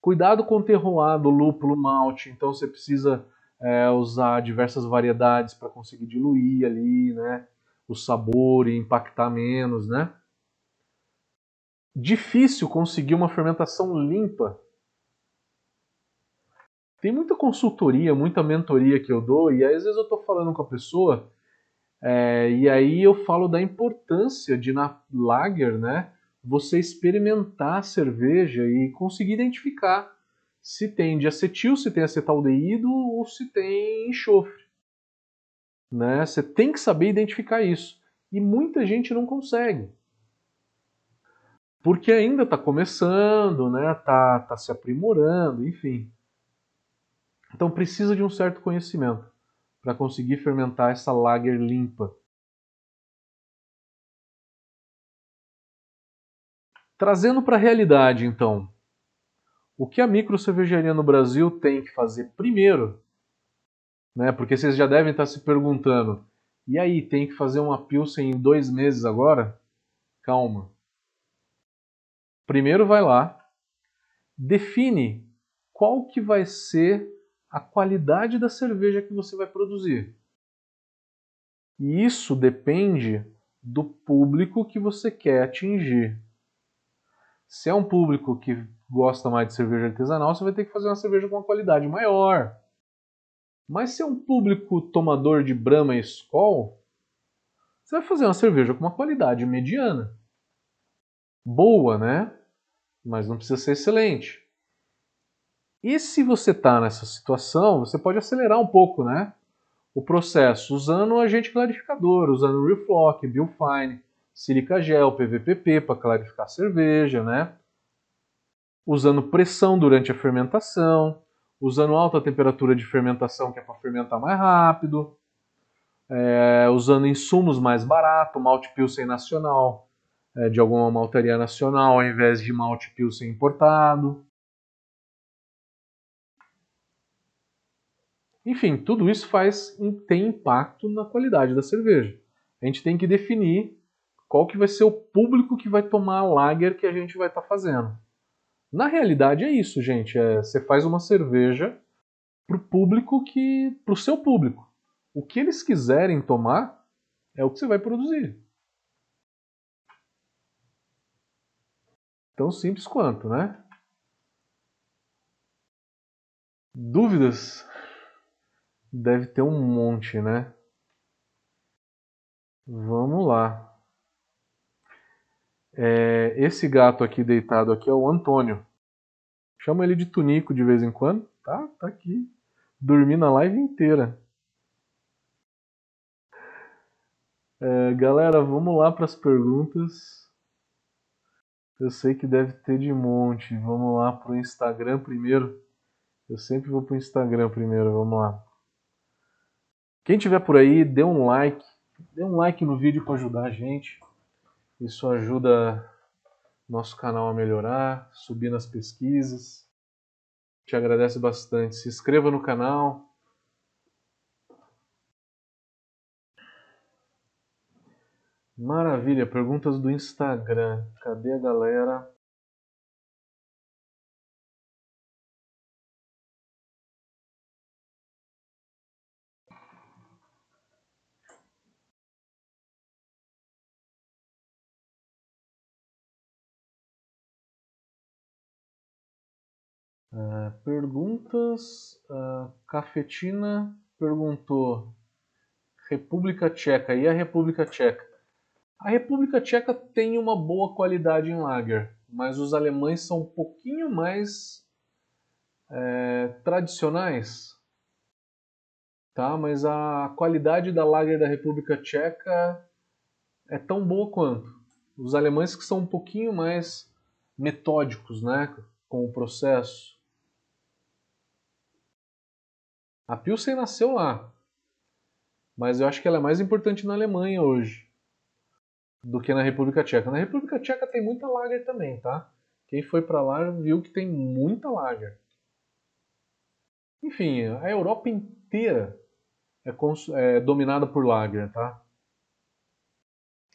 Cuidado com o terroir do lúpulo malte, então você precisa é, usar diversas variedades para conseguir diluir ali, né? O sabor e impactar menos, né? Difícil conseguir uma fermentação limpa. Tem muita consultoria, muita mentoria que eu dou, e às vezes eu estou falando com a pessoa, é, e aí eu falo da importância de na lager, né? Você experimentar a cerveja e conseguir identificar se tem diacetil, se tem acetaldeído ou se tem enxofre. Né? Você tem que saber identificar isso. E muita gente não consegue. Porque ainda está começando, né? tá, tá se aprimorando, enfim. Então precisa de um certo conhecimento para conseguir fermentar essa lager limpa. Trazendo para a realidade, então, o que a micro cervejaria no Brasil tem que fazer primeiro, né? Porque vocês já devem estar se perguntando, e aí, tem que fazer uma Pilsen em dois meses agora? Calma. Primeiro vai lá, define qual que vai ser a qualidade da cerveja que você vai produzir. E isso depende do público que você quer atingir. Se é um público que gosta mais de cerveja artesanal, você vai ter que fazer uma cerveja com uma qualidade maior. Mas se é um público tomador de Brahma e Skol, você vai fazer uma cerveja com uma qualidade mediana. Boa, né? Mas não precisa ser excelente. E se você está nessa situação, você pode acelerar um pouco, né? O processo usando agente clarificador, usando Reflock, Biofine sílica gel, PVPP para clarificar a cerveja, né? Usando pressão durante a fermentação, usando alta temperatura de fermentação, que é para fermentar mais rápido, é, usando insumos mais baratos, malte pilsen nacional, é, de alguma maltaria nacional, ao invés de malte pilsen importado. Enfim, tudo isso faz tem impacto na qualidade da cerveja. A gente tem que definir qual que vai ser o público que vai tomar a lager que a gente vai estar tá fazendo. Na realidade é isso, gente. É, você faz uma cerveja para o público que, para o seu público. O que eles quiserem tomar é o que você vai produzir. Tão simples quanto, né? Dúvidas? Deve ter um monte, né? Vamos lá. É, esse gato aqui deitado aqui é o Antônio. Chama ele de Tunico de vez em quando. Tá, tá aqui. Dormindo a live inteira. É, galera, vamos lá para as perguntas. Eu sei que deve ter de monte. Vamos lá pro Instagram primeiro. Eu sempre vou pro Instagram primeiro. Vamos lá. Quem tiver por aí, dê um like. Dê um like no vídeo para ajudar a gente. Isso ajuda nosso canal a melhorar, subir nas pesquisas. Te agradece bastante. Se inscreva no canal. Maravilha, perguntas do Instagram. Cadê a galera? Uh, perguntas. Uh, Cafetina perguntou: República Tcheca. E a República Tcheca? A República Tcheca tem uma boa qualidade em lager, mas os alemães são um pouquinho mais é, tradicionais. Tá? Mas a qualidade da lager da República Tcheca é tão boa quanto. Os alemães que são um pouquinho mais metódicos né, com o processo. A Pilsen nasceu lá, mas eu acho que ela é mais importante na Alemanha hoje do que na República Tcheca. Na República Tcheca tem muita lager também, tá? Quem foi para lá viu que tem muita lager. Enfim, a Europa inteira é, é, dominada por lager, tá?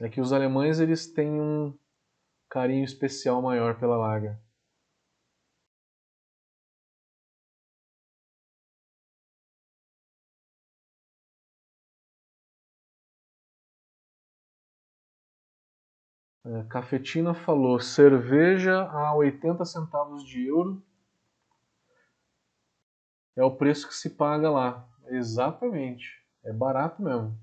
É que os alemães eles têm um carinho especial maior pela lager. É, Cafetina falou cerveja a 80 centavos de euro é o preço que se paga lá. Exatamente. É barato mesmo.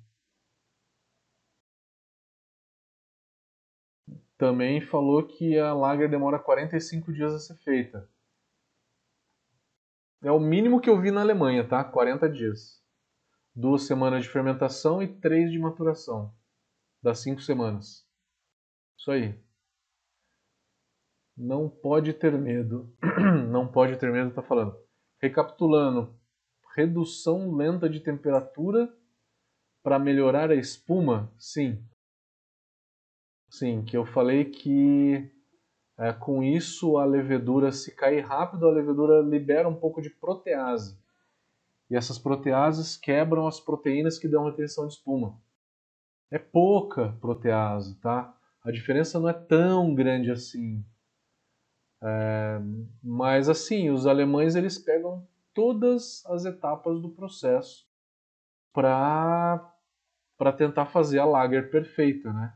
Também falou que a lager demora 45 dias a ser feita. É o mínimo que eu vi na Alemanha, tá? 40 dias. Duas semanas de fermentação e três de maturação. Das cinco semanas. Isso aí. Não pode ter medo. Não pode ter medo, tá falando. Recapitulando, redução lenta de temperatura para melhorar a espuma? Sim. Sim, que eu falei que é, com isso a levedura, se cair rápido, a levedura libera um pouco de protease. E essas proteases quebram as proteínas que dão retenção de espuma. É pouca protease, tá? A diferença não é tão grande assim. É, mas assim, os alemães eles pegam todas as etapas do processo para para tentar fazer a lager perfeita, né?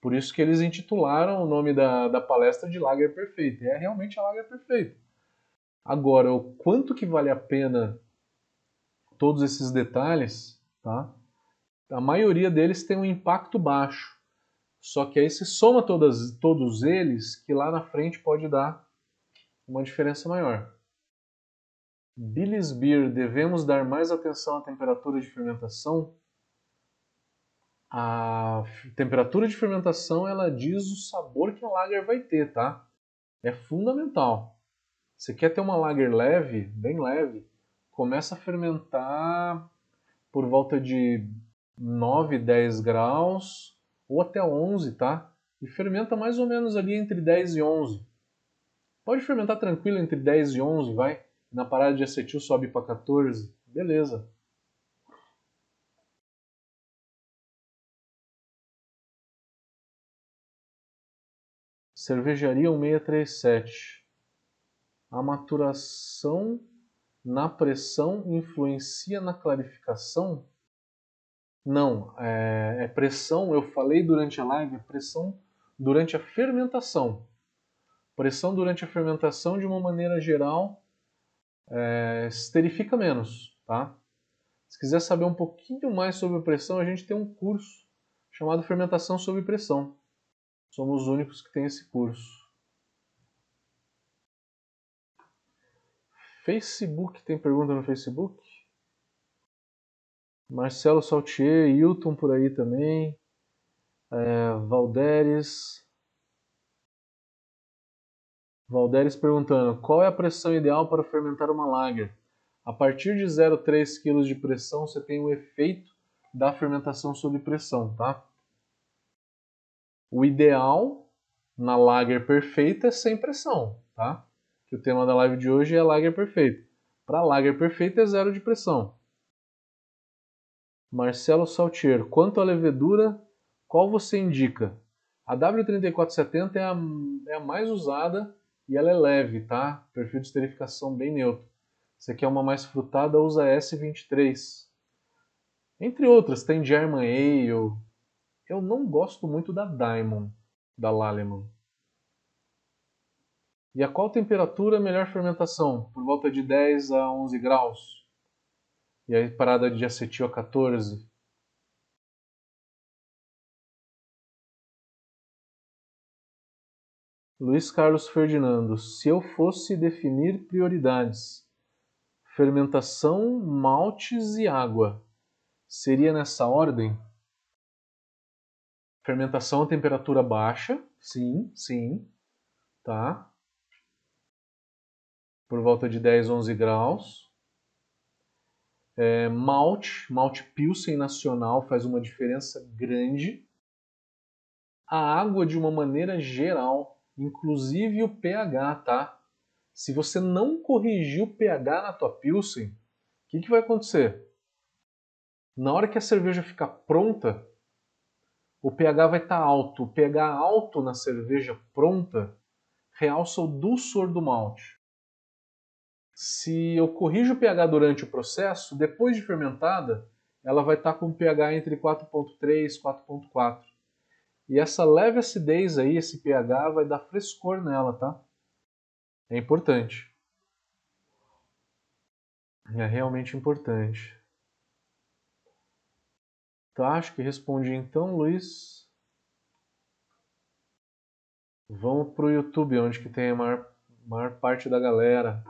Por isso que eles intitularam o nome da, da palestra de lager perfeita. É realmente a lager perfeita. Agora, o quanto que vale a pena todos esses detalhes, tá? A maioria deles tem um impacto baixo. Só que aí se soma todas, todos eles, que lá na frente pode dar uma diferença maior. Billis Beer, devemos dar mais atenção à temperatura de fermentação? A temperatura de fermentação ela diz o sabor que a lager vai ter, tá? É fundamental. Você quer ter uma lager leve, bem leve, começa a fermentar por volta de 9, 10 graus ou até 11, tá? E fermenta mais ou menos ali entre 10 e 11. Pode fermentar tranquilo entre 10 e 11, vai. Na parada de acetil sobe para 14. Beleza. Cervejaria 1637. A maturação na pressão influencia na clarificação? Não, é, é, pressão, eu falei durante a live, é pressão durante a fermentação. Pressão durante a fermentação, de uma maneira geral, é, esterifica menos, tá? Se quiser saber um pouquinho mais sobre pressão, a gente tem um curso chamado Fermentação sob Pressão. Somos os únicos que tem esse curso. Facebook, tem pergunta no Facebook? Marcelo Saltier, Hilton por aí também. É, Valderes. Valderes perguntando: qual é a pressão ideal para fermentar uma lager? A partir de 0,3 kg de pressão, você tem o efeito da fermentação sob pressão, tá? O ideal na lager perfeita é sem pressão, tá? Que o tema da live de hoje é lager perfeita. Para lager perfeita é zero de pressão. Marcelo Saltier, quanto à levedura, qual você indica? A W3470 é a, é a mais usada e ela é leve, tá? Perfil de esterificação bem neutro. Você quer uma mais frutada, usa S23. Entre outras, tem German Ale, eu não gosto muito da Diamond, da Lallemand. E a qual temperatura é melhor fermentação? Por volta de 10 a 11 graus. E aí parada de acetil a 14. Luiz Carlos Ferdinando, se eu fosse definir prioridades, fermentação, maltes e água, seria nessa ordem? Fermentação a temperatura baixa, sim, sim, tá? Por volta de 10, 11 graus. É, malte, malte Pilsen nacional faz uma diferença grande. A água de uma maneira geral, inclusive o pH, tá? Se você não corrigir o pH na tua Pilsen, o que, que vai acontecer? Na hora que a cerveja ficar pronta, o pH vai estar tá alto. O pH alto na cerveja pronta realça o dulçor do malte. Se eu corrijo o pH durante o processo, depois de fermentada, ela vai estar tá com pH entre 4.3 e 4.4. E essa leve acidez aí, esse pH, vai dar frescor nela, tá? É importante. É realmente importante. Tá, acho que respondi então, Luiz. Vamos para o YouTube, onde que tem a maior, maior parte da galera.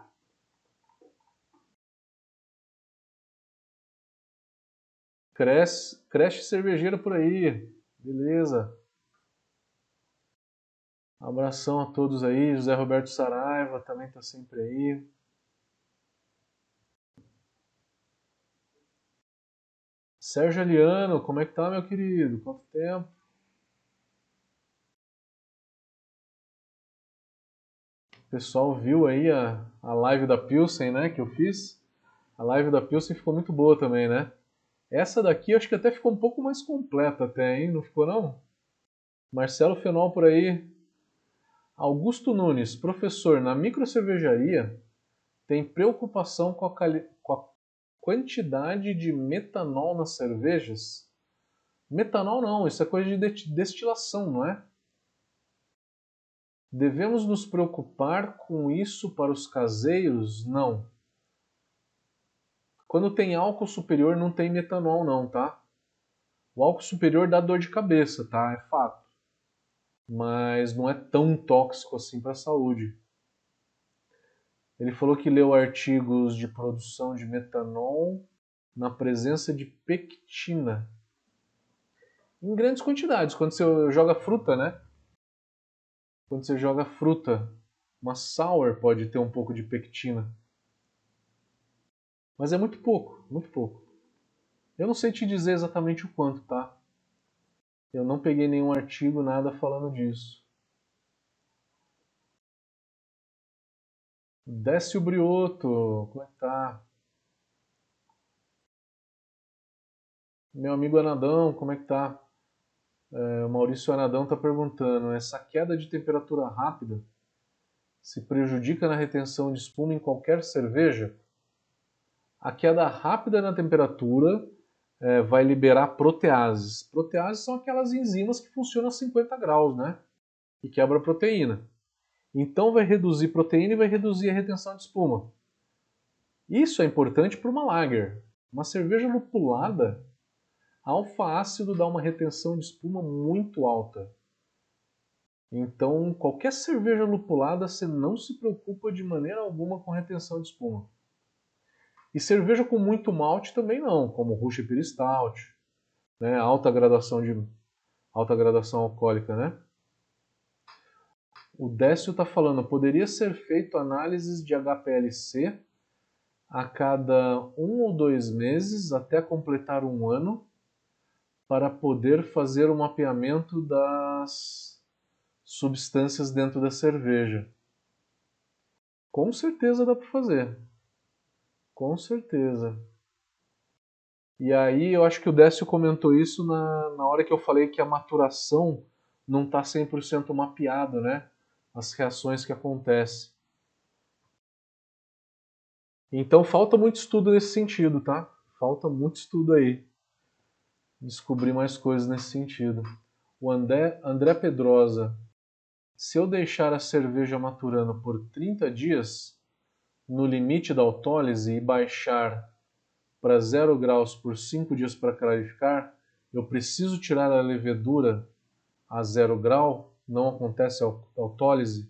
Cresce, cresce cervejeiro por aí. Beleza. Abração a todos aí. José Roberto Saraiva também está sempre aí. Sérgio Aliano, como é que tá, meu querido? Quanto tempo? O pessoal viu aí a, a live da Pilsen, né, que eu fiz. A live da Pilsen ficou muito boa também, né? Essa daqui acho que até ficou um pouco mais completa até, hein? Não ficou não? Marcelo Fenol por aí. Augusto Nunes, professor, na microcervejaria tem preocupação com a, com a quantidade de metanol nas cervejas? Metanol não, isso é coisa de destilação, não é? Devemos nos preocupar com isso para os caseiros? Não. Quando tem álcool superior, não tem metanol, não, tá? O álcool superior dá dor de cabeça, tá? É fato. Mas não é tão tóxico assim para a saúde. Ele falou que leu artigos de produção de metanol na presença de pectina. Em grandes quantidades, quando você joga fruta, né? Quando você joga fruta Uma sour pode ter um pouco de pectina. Mas é muito pouco, muito pouco. Eu não sei te dizer exatamente o quanto, tá? Eu não peguei nenhum artigo, nada falando disso. Décio Brioto, como é que tá? Meu amigo Anadão, como é que tá? É, o Maurício Anadão está perguntando: essa queda de temperatura rápida se prejudica na retenção de espuma em qualquer cerveja? A queda rápida na temperatura é, vai liberar proteases. Proteases são aquelas enzimas que funcionam a 50 graus, né? E quebra a proteína. Então vai reduzir proteína e vai reduzir a retenção de espuma. Isso é importante para uma lager. Uma cerveja lupulada alfa-ácido dá uma retenção de espuma muito alta. Então, qualquer cerveja lupulada, você não se preocupa de maneira alguma com retenção de espuma. E cerveja com muito malte também não, como Russian Imperial Stout, né? alta graduação de alta graduação alcoólica, né? O Décio está falando, poderia ser feito análises de HPLC a cada um ou dois meses até completar um ano para poder fazer o mapeamento das substâncias dentro da cerveja. Com certeza dá para fazer. Com certeza. E aí eu acho que o Décio comentou isso na, na hora que eu falei que a maturação não está 100% mapeado, né? As reações que acontecem. Então falta muito estudo nesse sentido, tá? Falta muito estudo aí descobrir mais coisas nesse sentido. O André, André Pedrosa. Se eu deixar a cerveja maturando por 30 dias, no limite da autólise, e baixar para 0 graus por 5 dias para clarificar, eu preciso tirar a levedura a 0 grau, não acontece a autólise.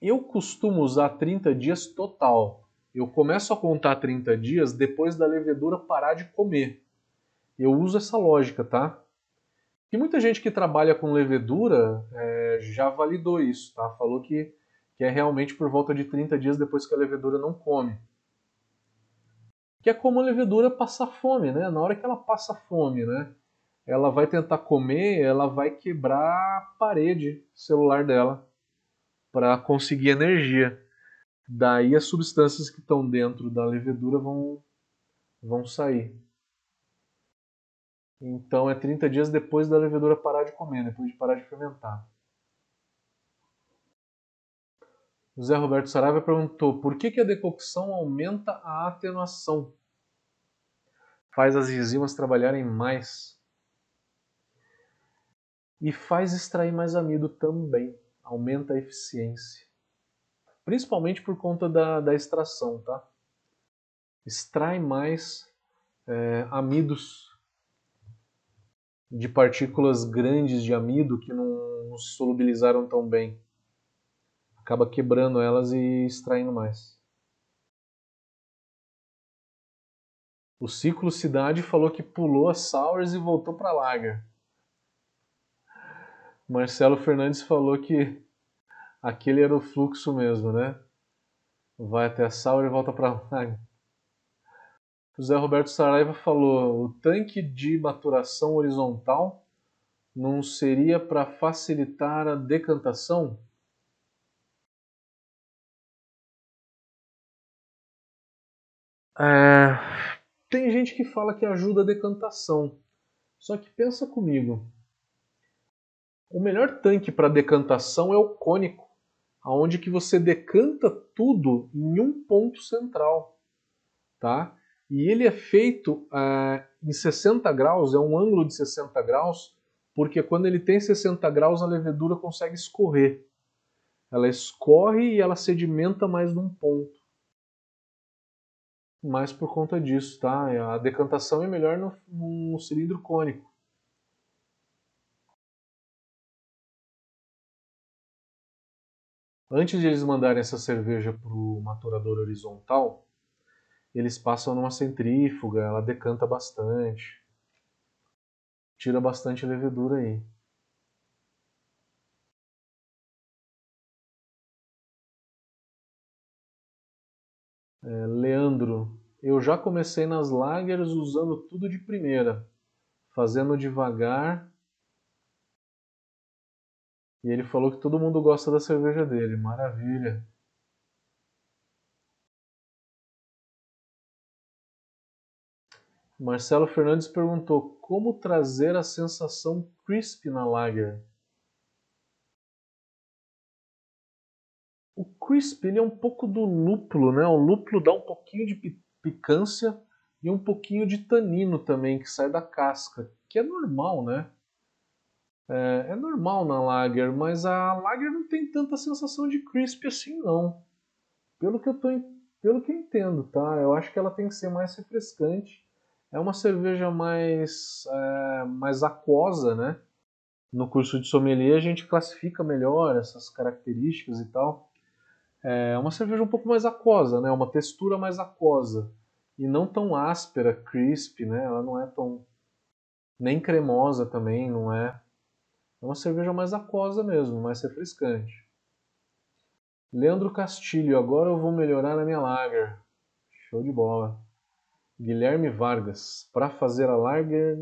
Eu costumo usar 30 dias total. Eu começo a contar 30 dias depois da levedura parar de comer. Eu uso essa lógica, tá? E muita gente que trabalha com levedura é, já validou isso, tá? Falou que, que é realmente por volta de 30 dias depois que a levedura não come. Que é como a levedura passar fome, né? Na hora que ela passa fome, né? Ela vai tentar comer, ela vai quebrar a parede celular dela para conseguir energia. Daí as substâncias que estão dentro da levedura vão, vão sair. Então é 30 dias depois da levedura parar de comer, depois de parar de fermentar. O Zé Roberto Saraiva perguntou por que, que a decocção aumenta a atenuação? Faz as enzimas trabalharem mais. E faz extrair mais amido também. Aumenta a eficiência. Principalmente por conta da, da extração, tá? Extrai mais é, amidos de partículas grandes de amido que não se solubilizaram tão bem. Acaba quebrando elas e extraindo mais. O ciclo Cidade falou que pulou a Sours e voltou para Lager. Marcelo Fernandes falou que aquele era o fluxo mesmo, né? Vai até a Sour e volta para Lager. José Roberto Saraiva falou: o tanque de maturação horizontal não seria para facilitar a decantação? É, tem gente que fala que ajuda a decantação. Só que pensa comigo. O melhor tanque para decantação é o cônico, aonde que você decanta tudo em um ponto central, tá? E ele é feito uh, em 60 graus, é um ângulo de 60 graus, porque quando ele tem 60 graus a levedura consegue escorrer. Ela escorre e ela sedimenta mais num ponto. Mas por conta disso, tá? A decantação é melhor no, no cilindro cônico. Antes de eles mandarem essa cerveja para o maturador horizontal, eles passam numa centrífuga, ela decanta bastante. Tira bastante levedura aí. É, Leandro, eu já comecei nas lagers usando tudo de primeira, fazendo devagar. E ele falou que todo mundo gosta da cerveja dele. Maravilha. Marcelo Fernandes perguntou como trazer a sensação crisp na lager. O crisp ele é um pouco do lúpulo, né? O lúpulo dá um pouquinho de picância e um pouquinho de tanino também que sai da casca, que é normal, né? É, é normal na lager, mas a lager não tem tanta sensação de crisp assim não. Pelo que eu tô, pelo que eu entendo, tá? Eu acho que ela tem que ser mais refrescante é uma cerveja mais, é, mais aquosa, né? No curso de sommelier a gente classifica melhor essas características e tal. É uma cerveja um pouco mais aquosa, né? Uma textura mais aquosa e não tão áspera, crisp, né? Ela não é tão nem cremosa também, não é. É uma cerveja mais aquosa mesmo, mais refrescante. Leandro Castilho, agora eu vou melhorar na minha lager. Show de bola. Guilherme Vargas, para fazer a lager,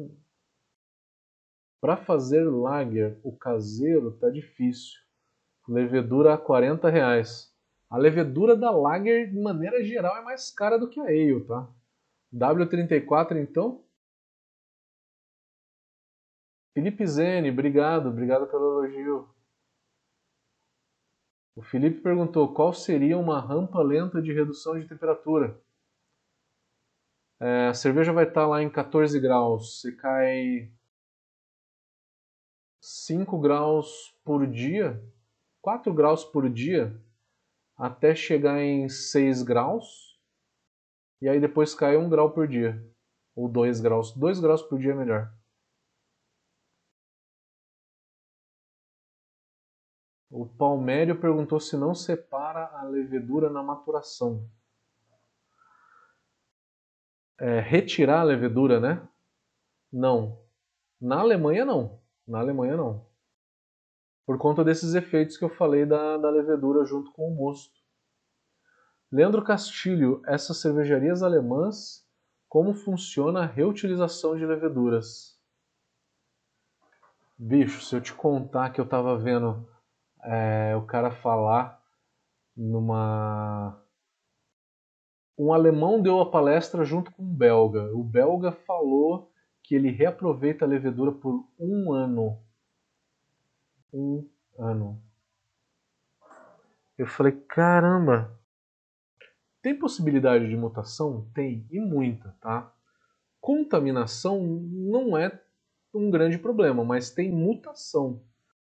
para fazer lager, o caseiro tá difícil. Levedura a 40 reais. A levedura da lager, de maneira geral, é mais cara do que a ale, tá? W34, então. Felipe Zene, obrigado, obrigado pelo elogio. O Felipe perguntou qual seria uma rampa lenta de redução de temperatura. É, a cerveja vai estar tá lá em 14 graus. Você cai 5 graus por dia, 4 graus por dia, até chegar em 6 graus. E aí depois cai 1 grau por dia. Ou 2 graus. 2 graus por dia é melhor. O Palmério perguntou se não separa a levedura na maturação é, retirar a levedura, né? Não. Na Alemanha, não. Na Alemanha, não. Por conta desses efeitos que eu falei da, da levedura junto com o mosto. Leandro Castilho, essas cervejarias alemãs, como funciona a reutilização de leveduras? Bicho, se eu te contar que eu tava vendo é, o cara falar numa um alemão deu a palestra junto com um belga. O belga falou que ele reaproveita a levedura por um ano. Um ano. Eu falei, caramba! Tem possibilidade de mutação? Tem, e muita, tá? Contaminação não é um grande problema, mas tem mutação.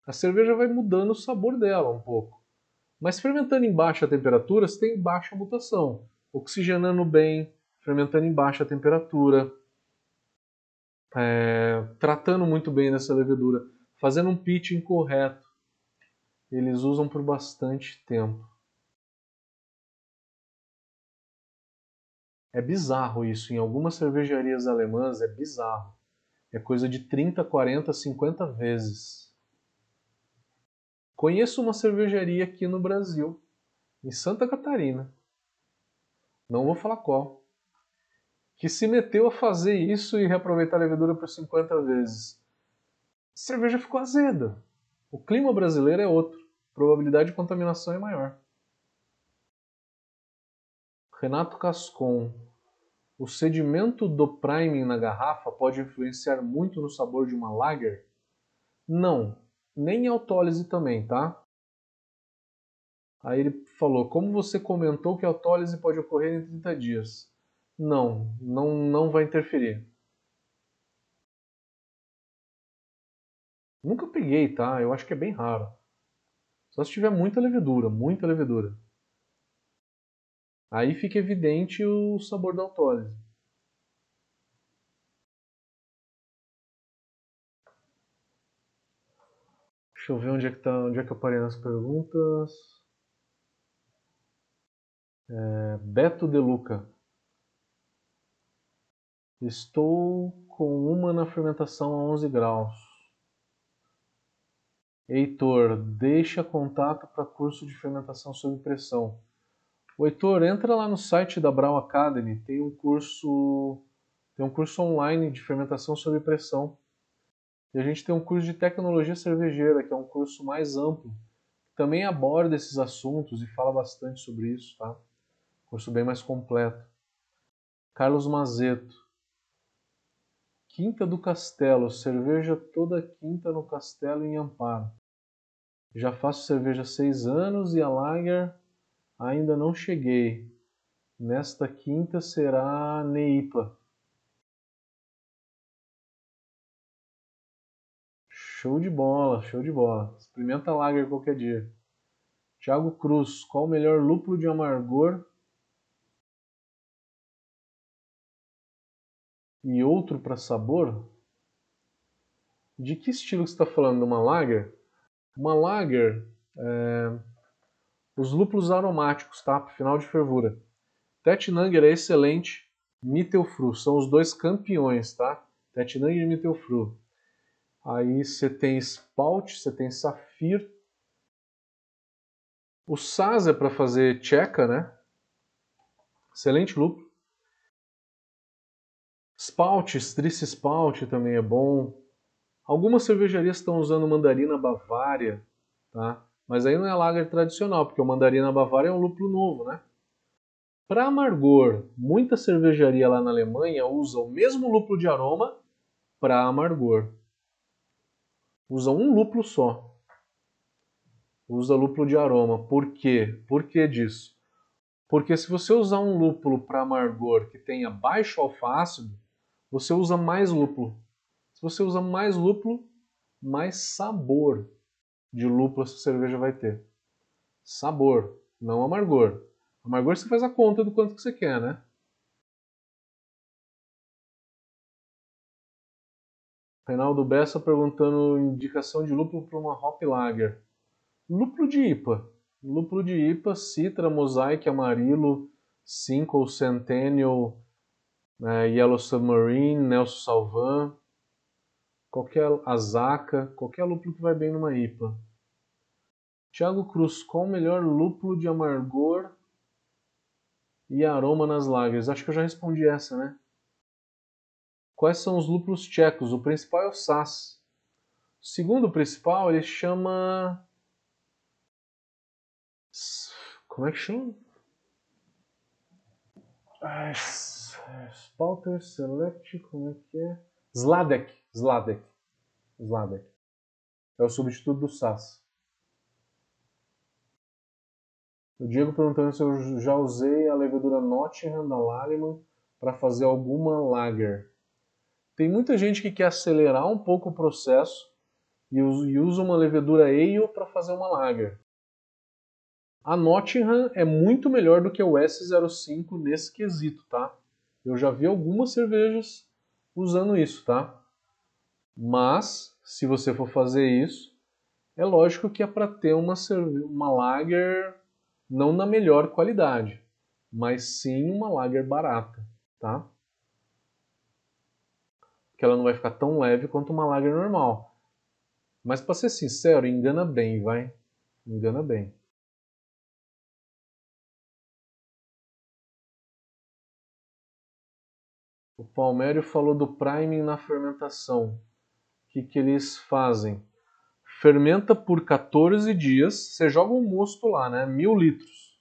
A cerveja vai mudando o sabor dela um pouco. Mas fermentando em baixa temperatura, você tem baixa mutação oxigenando bem, fermentando em baixa temperatura, é, tratando muito bem nessa levedura, fazendo um pitching correto. Eles usam por bastante tempo. É bizarro isso. Em algumas cervejarias alemãs é bizarro. É coisa de 30, 40, 50 vezes. Conheço uma cervejaria aqui no Brasil, em Santa Catarina, não vou falar qual, que se meteu a fazer isso e reaproveitar a levedura por 50 vezes. A cerveja ficou azeda. O clima brasileiro é outro. A probabilidade de contaminação é maior. Renato Cascon. O sedimento do priming na garrafa pode influenciar muito no sabor de uma lager? Não, nem autólise também, tá? Aí ele falou: Como você comentou que a autólise pode ocorrer em 30 dias? Não, não, não vai interferir. Nunca peguei, tá? Eu acho que é bem raro. Só se tiver muita levedura, muita levedura. Aí fica evidente o sabor da autólise. Deixa eu ver onde é que, tá, onde é que eu parei nas perguntas. É, Beto De Luca. Estou com uma na fermentação a 11 graus. Heitor, deixa contato para curso de fermentação sob pressão. O Heitor, entra lá no site da Brau Academy, tem um curso, tem um curso online de fermentação sob pressão. E a gente tem um curso de tecnologia cervejeira, que é um curso mais amplo, que também aborda esses assuntos e fala bastante sobre isso, tá? Curso bem mais completo. Carlos Mazeto. Quinta do Castelo, cerveja toda quinta no Castelo em Amparo. Já faço cerveja há seis anos e a Lager ainda não cheguei. Nesta quinta será Neipa. Show de bola, show de bola. Experimenta a Lager qualquer dia. Thiago Cruz, qual o melhor lúpulo de amargor e outro para sabor? De que estilo você está falando? Uma lager? Uma lager, é... os lúpulos aromáticos, tá? Final de fervura. Tetnanger é excelente, Mittelfru são os dois campeões, tá? Tetnanger e Mittelfru. Aí você tem Spout, você tem Safir. O Saz é para fazer tcheca, né? Excelente lúpulo. Spout, Strice Spout também é bom. Algumas cervejarias estão usando mandarina Bavária, tá? Mas aí não é lager tradicional, porque o mandarina Bavária é um lúpulo novo, né? Para amargor, muita cervejaria lá na Alemanha usa o mesmo lúpulo de aroma para amargor. Usa um lúpulo só. Usa lúpulo de aroma. Por quê? Por que disso? Porque se você usar um lúpulo para amargor que tenha baixo alfácido, você usa mais lúpulo. Se você usa mais lúpulo, mais sabor de lúpulo essa cerveja vai ter. Sabor, não amargor. Amargor você faz a conta do quanto que você quer, né? Reinaldo Bessa perguntando indicação de lúpulo para uma Hop Lager. Lúpulo de IPA. Lúpulo de IPA, Citra, Mosaic, Amarilo, Cinco, Centennial, né, Yellow Submarine, Nelson Salvan, qualquer Azaka, qualquer lúpulo que vai bem numa IPA. Tiago Cruz, qual o melhor lúpulo de amargor e aroma nas lagers? Acho que eu já respondi essa, né? Quais são os lúpulos tchecos? O principal é o Sass. O segundo principal, ele chama... Como é que chama? Spalter Select, como é que é? Sladek, Sladek, Sladek. É o substituto do SAS. O Diego perguntando se eu já usei a levedura Nottingham da para fazer alguma lager. Tem muita gente que quer acelerar um pouco o processo e usa uma levedura ale para fazer uma lager. A Nottingham é muito melhor do que o S05 nesse quesito, tá? Eu já vi algumas cervejas usando isso, tá? Mas, se você for fazer isso, é lógico que é para ter uma, uma lager não na melhor qualidade, mas sim uma lager barata, tá? Que ela não vai ficar tão leve quanto uma lager normal. Mas para ser sincero, engana bem, vai. Engana bem. O Palmério falou do priming na fermentação. O que, que eles fazem? Fermenta por 14 dias, você joga um mosto lá, né? Mil litros.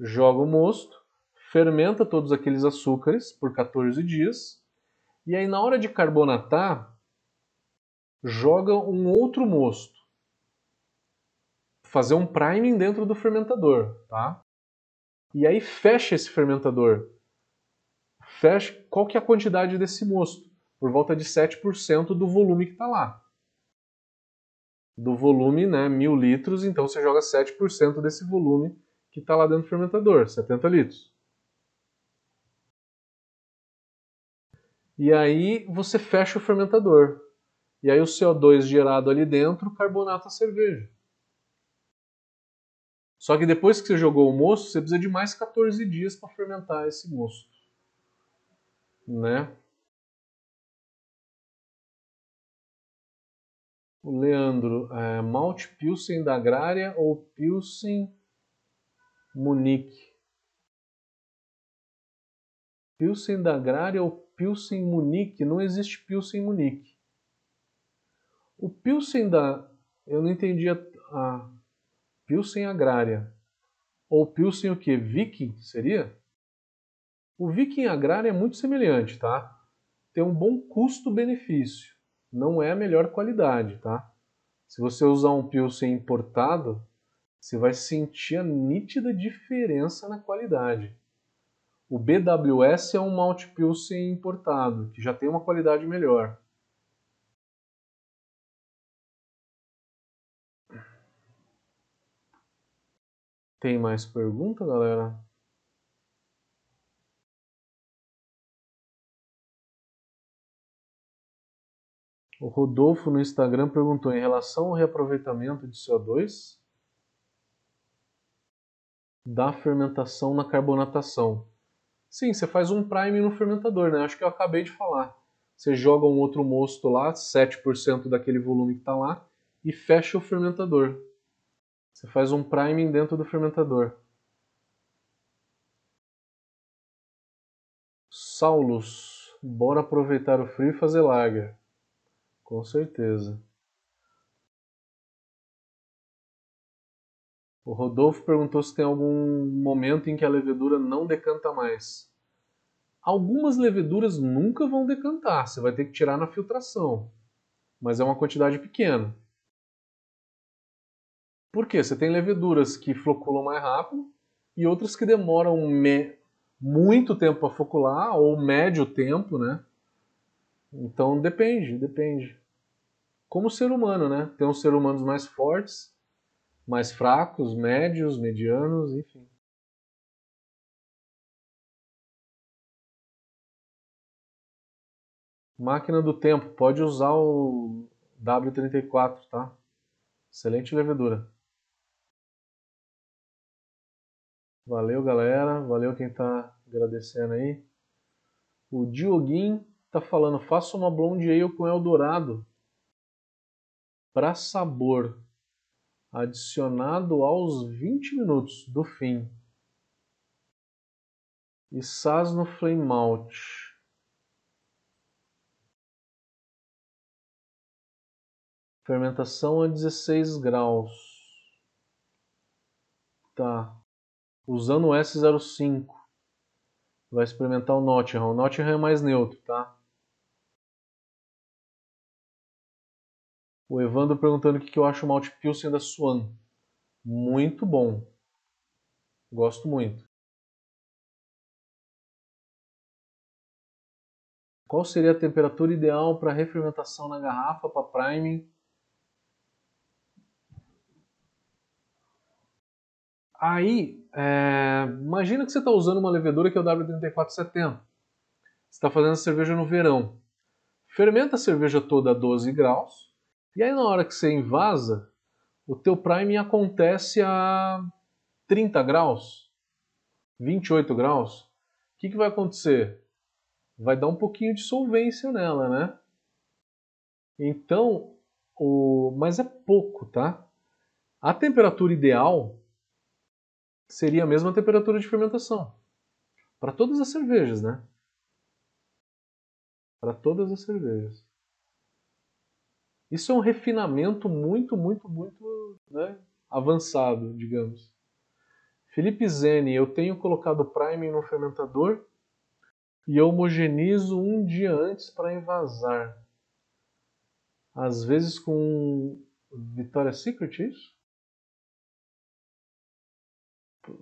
Joga o mosto, fermenta todos aqueles açúcares por 14 dias, e aí na hora de carbonatar, joga um outro mosto. Fazer um priming dentro do fermentador, tá? E aí fecha esse fermentador fecha qual que é a quantidade desse mosto? Por volta de 7% do volume que está lá. Do volume, né, mil litros, então você joga 7% desse volume que está lá dentro do fermentador, 70 litros. E aí você fecha o fermentador. E aí o CO2 gerado ali dentro carbonata a cerveja. Só que depois que você jogou o mosto, você precisa de mais 14 dias para fermentar esse mosto né? O Leandro, é, Malte Pilsen da Agrária ou Pilsen Munique? Pilsen da Agrária ou Pilsen Munique? Não existe Pilsen Munique. O Pilsen da... Eu não entendi a... a... Pilsen Agrária. Ou Pilsen o quê? Viking seria? O Viking Agrária é muito semelhante, tá? Tem um bom custo-benefício. Não é a melhor qualidade, tá? Se você usar um Pilsen importado, você vai sentir a nítida diferença na qualidade. O BWS é um Malt Pilsen importado, que já tem uma qualidade melhor. Tem mais pergunta, galera? O Rodolfo no Instagram perguntou em relação ao reaproveitamento de CO2 da fermentação na carbonatação. Sim, você faz um prime no fermentador, né? Acho que eu acabei de falar. Você joga um outro mosto lá, 7% daquele volume que está lá, e fecha o fermentador. Você faz um priming dentro do fermentador. Saulus, bora aproveitar o frio e fazer lager. Com certeza. O Rodolfo perguntou se tem algum momento em que a levedura não decanta mais. Algumas leveduras nunca vão decantar, você vai ter que tirar na filtração, mas é uma quantidade pequena. Por quê? Você tem leveduras que floculam mais rápido e outras que demoram muito tempo para flocular ou médio tempo, né? Então depende, depende. Como ser humano, né? Tem uns seres humanos mais fortes, mais fracos, médios, medianos, enfim. Máquina do tempo, pode usar o W34, tá? Excelente levedura. Valeu, galera. Valeu quem tá agradecendo aí. O Dioguin tá falando, faça uma blonde ale com Eldorado para sabor, adicionado aos 20 minutos do fim. E saz no flame malt. Fermentação a 16 graus. Tá usando o S05. Vai experimentar o Nottingham. O Nottingham é mais neutro, tá? O Evandro perguntando o que eu acho o Malt Pilsen da Swan. Muito bom. Gosto muito. Qual seria a temperatura ideal para refermentação na garrafa, para priming? Aí, é, imagina que você está usando uma levedura que é o W3470. Você está fazendo a cerveja no verão. Fermenta a cerveja toda a 12 graus. E aí na hora que você invasa, o teu priming acontece a 30 graus, 28 graus. O que, que vai acontecer? Vai dar um pouquinho de solvência nela, né? Então, o... mas é pouco, tá? A temperatura ideal seria a mesma temperatura de fermentação. Para todas as cervejas, né? Para todas as cervejas. Isso é um refinamento muito, muito, muito né, avançado, digamos. Felipe Zene, eu tenho colocado priming no fermentador e homogenizo um dia antes para envasar. Às vezes com Victoria's Secret, é isso?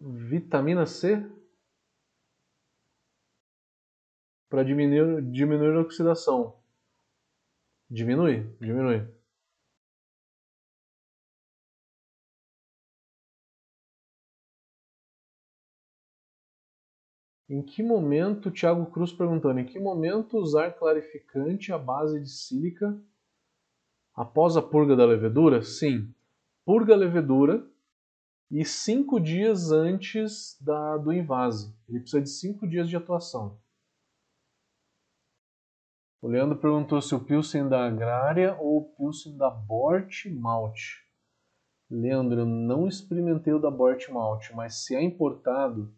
vitamina C para diminuir, diminuir a oxidação. Diminui, diminui. Em que momento, Thiago Cruz perguntando, em que momento usar clarificante à base de sílica após a purga da levedura? Sim, purga a levedura e cinco dias antes da, do invase. Ele precisa de cinco dias de atuação. O Leandro perguntou se o Pilsen da Agrária ou o Pilsen da Bort Malt. Leandro, eu não experimentei o da Bort Malt, mas se é importado,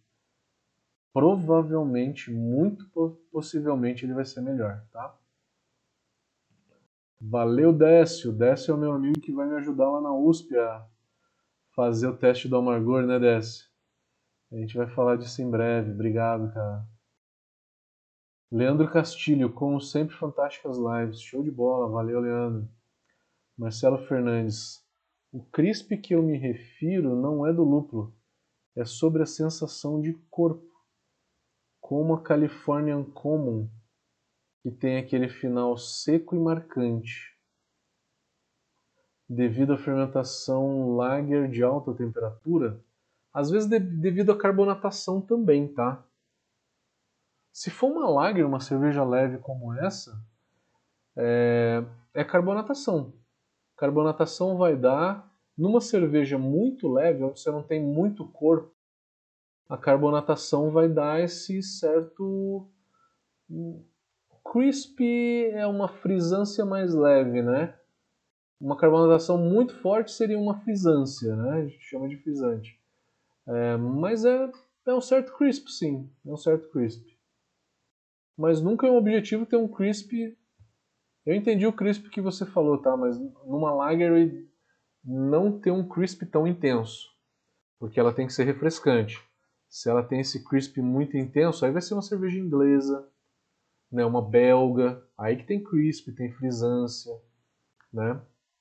provavelmente, muito possivelmente, ele vai ser melhor, tá? Valeu, Décio. Décio é o meu amigo que vai me ajudar lá na USP a fazer o teste do amargor, né, Décio? A gente vai falar disso em breve. Obrigado, cara. Leandro Castilho, como sempre, fantásticas lives. Show de bola. Valeu, Leandro. Marcelo Fernandes. O crisp que eu me refiro não é do lúpulo. É sobre a sensação de corpo. Como a Californian Common, que tem aquele final seco e marcante. Devido à fermentação lager de alta temperatura, às vezes de, devido à carbonatação também, tá? Se for uma lager, uma cerveja leve como essa, é, é carbonatação. Carbonatação vai dar, numa cerveja muito leve, onde você não tem muito corpo, a carbonatação vai dar esse certo. Crispy é uma frisância mais leve, né? Uma carbonatação muito forte seria uma frisância, né? A gente chama de frisante. É, mas é, é um certo crisp, sim. É um certo crisp. Mas nunca é um objetivo ter um crisp. Eu entendi o crisp que você falou, tá? Mas numa lager não ter um crisp tão intenso. Porque ela tem que ser refrescante. Se ela tem esse crisp muito intenso, aí vai ser uma cerveja inglesa, né? uma belga. Aí que tem crisp, tem frisância, né?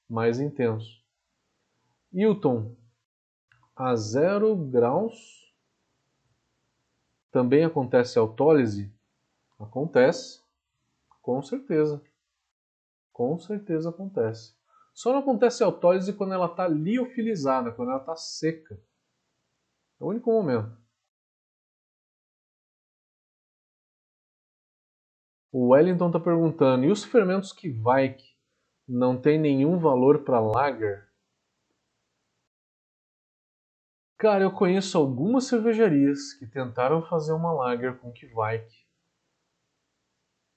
mais intenso. Hilton, a zero graus também acontece autólise? Acontece, com certeza. Com certeza acontece. Só não acontece autólise quando ela está liofilizada, quando ela está seca. É o único momento. O Wellington está perguntando: e os fermentos que vai não tem nenhum valor para lager? Cara, eu conheço algumas cervejarias que tentaram fazer uma lager com Kveik.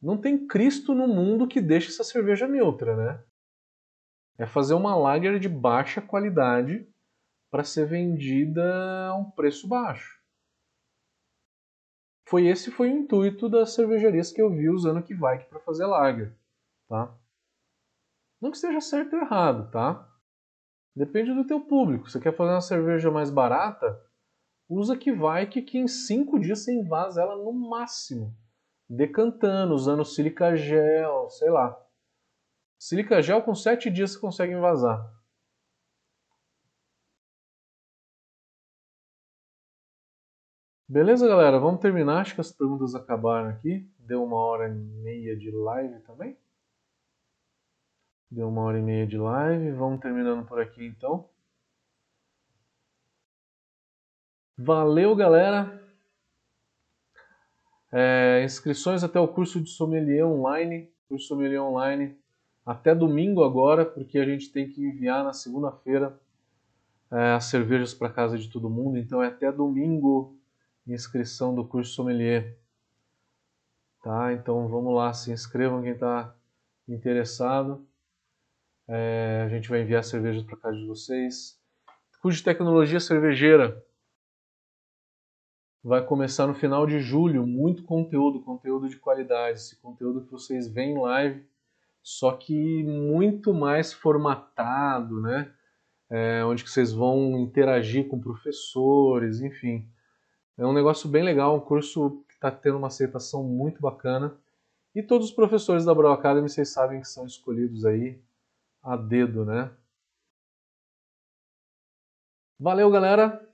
Não tem Cristo no mundo que deixe essa cerveja neutra, né? É fazer uma lager de baixa qualidade para ser vendida a um preço baixo. Foi esse foi o intuito das cervejarias que eu vi usando Kveik para fazer lager, tá? Não que esteja certo ou errado, tá? Depende do teu público. Você quer fazer uma cerveja mais barata? Usa que vai que, que em 5 dias você invasa ela no máximo. Decantando, usando silica gel, sei lá. Silica gel com 7 dias você consegue invasar. Beleza, galera? Vamos terminar. Acho que as perguntas acabaram aqui. Deu uma hora e meia de live também. Deu uma hora e meia de live. Vamos terminando por aqui então. Valeu, galera. É, inscrições até o curso de sommelier online. Curso sommelier online até domingo agora, porque a gente tem que enviar na segunda-feira é, as cervejas para casa de todo mundo. Então é até domingo inscrição do curso sommelier. Tá? Então vamos lá, se inscrevam quem está interessado. É, a gente vai enviar cervejas para casa de vocês. Curso de tecnologia cervejeira vai começar no final de julho. Muito conteúdo, conteúdo de qualidade. Esse conteúdo que vocês veem em live, só que muito mais formatado, né? É, onde que vocês vão interagir com professores, enfim. É um negócio bem legal, um curso que está tendo uma aceitação muito bacana. E todos os professores da Brau Academy, vocês sabem que são escolhidos aí a dedo, né? Valeu, galera.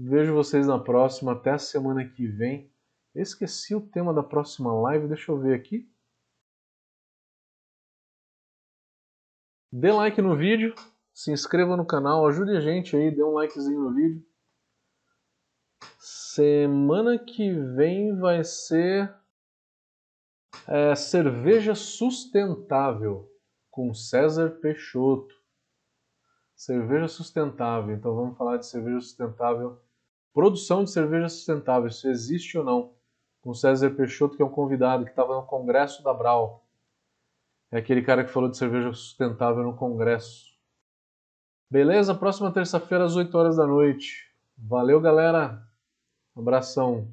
Vejo vocês na próxima. Até a semana que vem. esqueci o tema da próxima live. Deixa eu ver aqui. Dê like no vídeo. Se inscreva no canal. Ajude a gente aí. Dê um likezinho no vídeo. Semana que vem vai ser é, cerveja sustentável com César Peixoto. Cerveja sustentável. Então vamos falar de cerveja sustentável. Produção de cerveja sustentável, se existe ou não. Com César Peixoto, que é um convidado que estava no congresso da Brau. É aquele cara que falou de cerveja sustentável no congresso. Beleza? Próxima terça-feira às 8 horas da noite. Valeu, galera. Abração.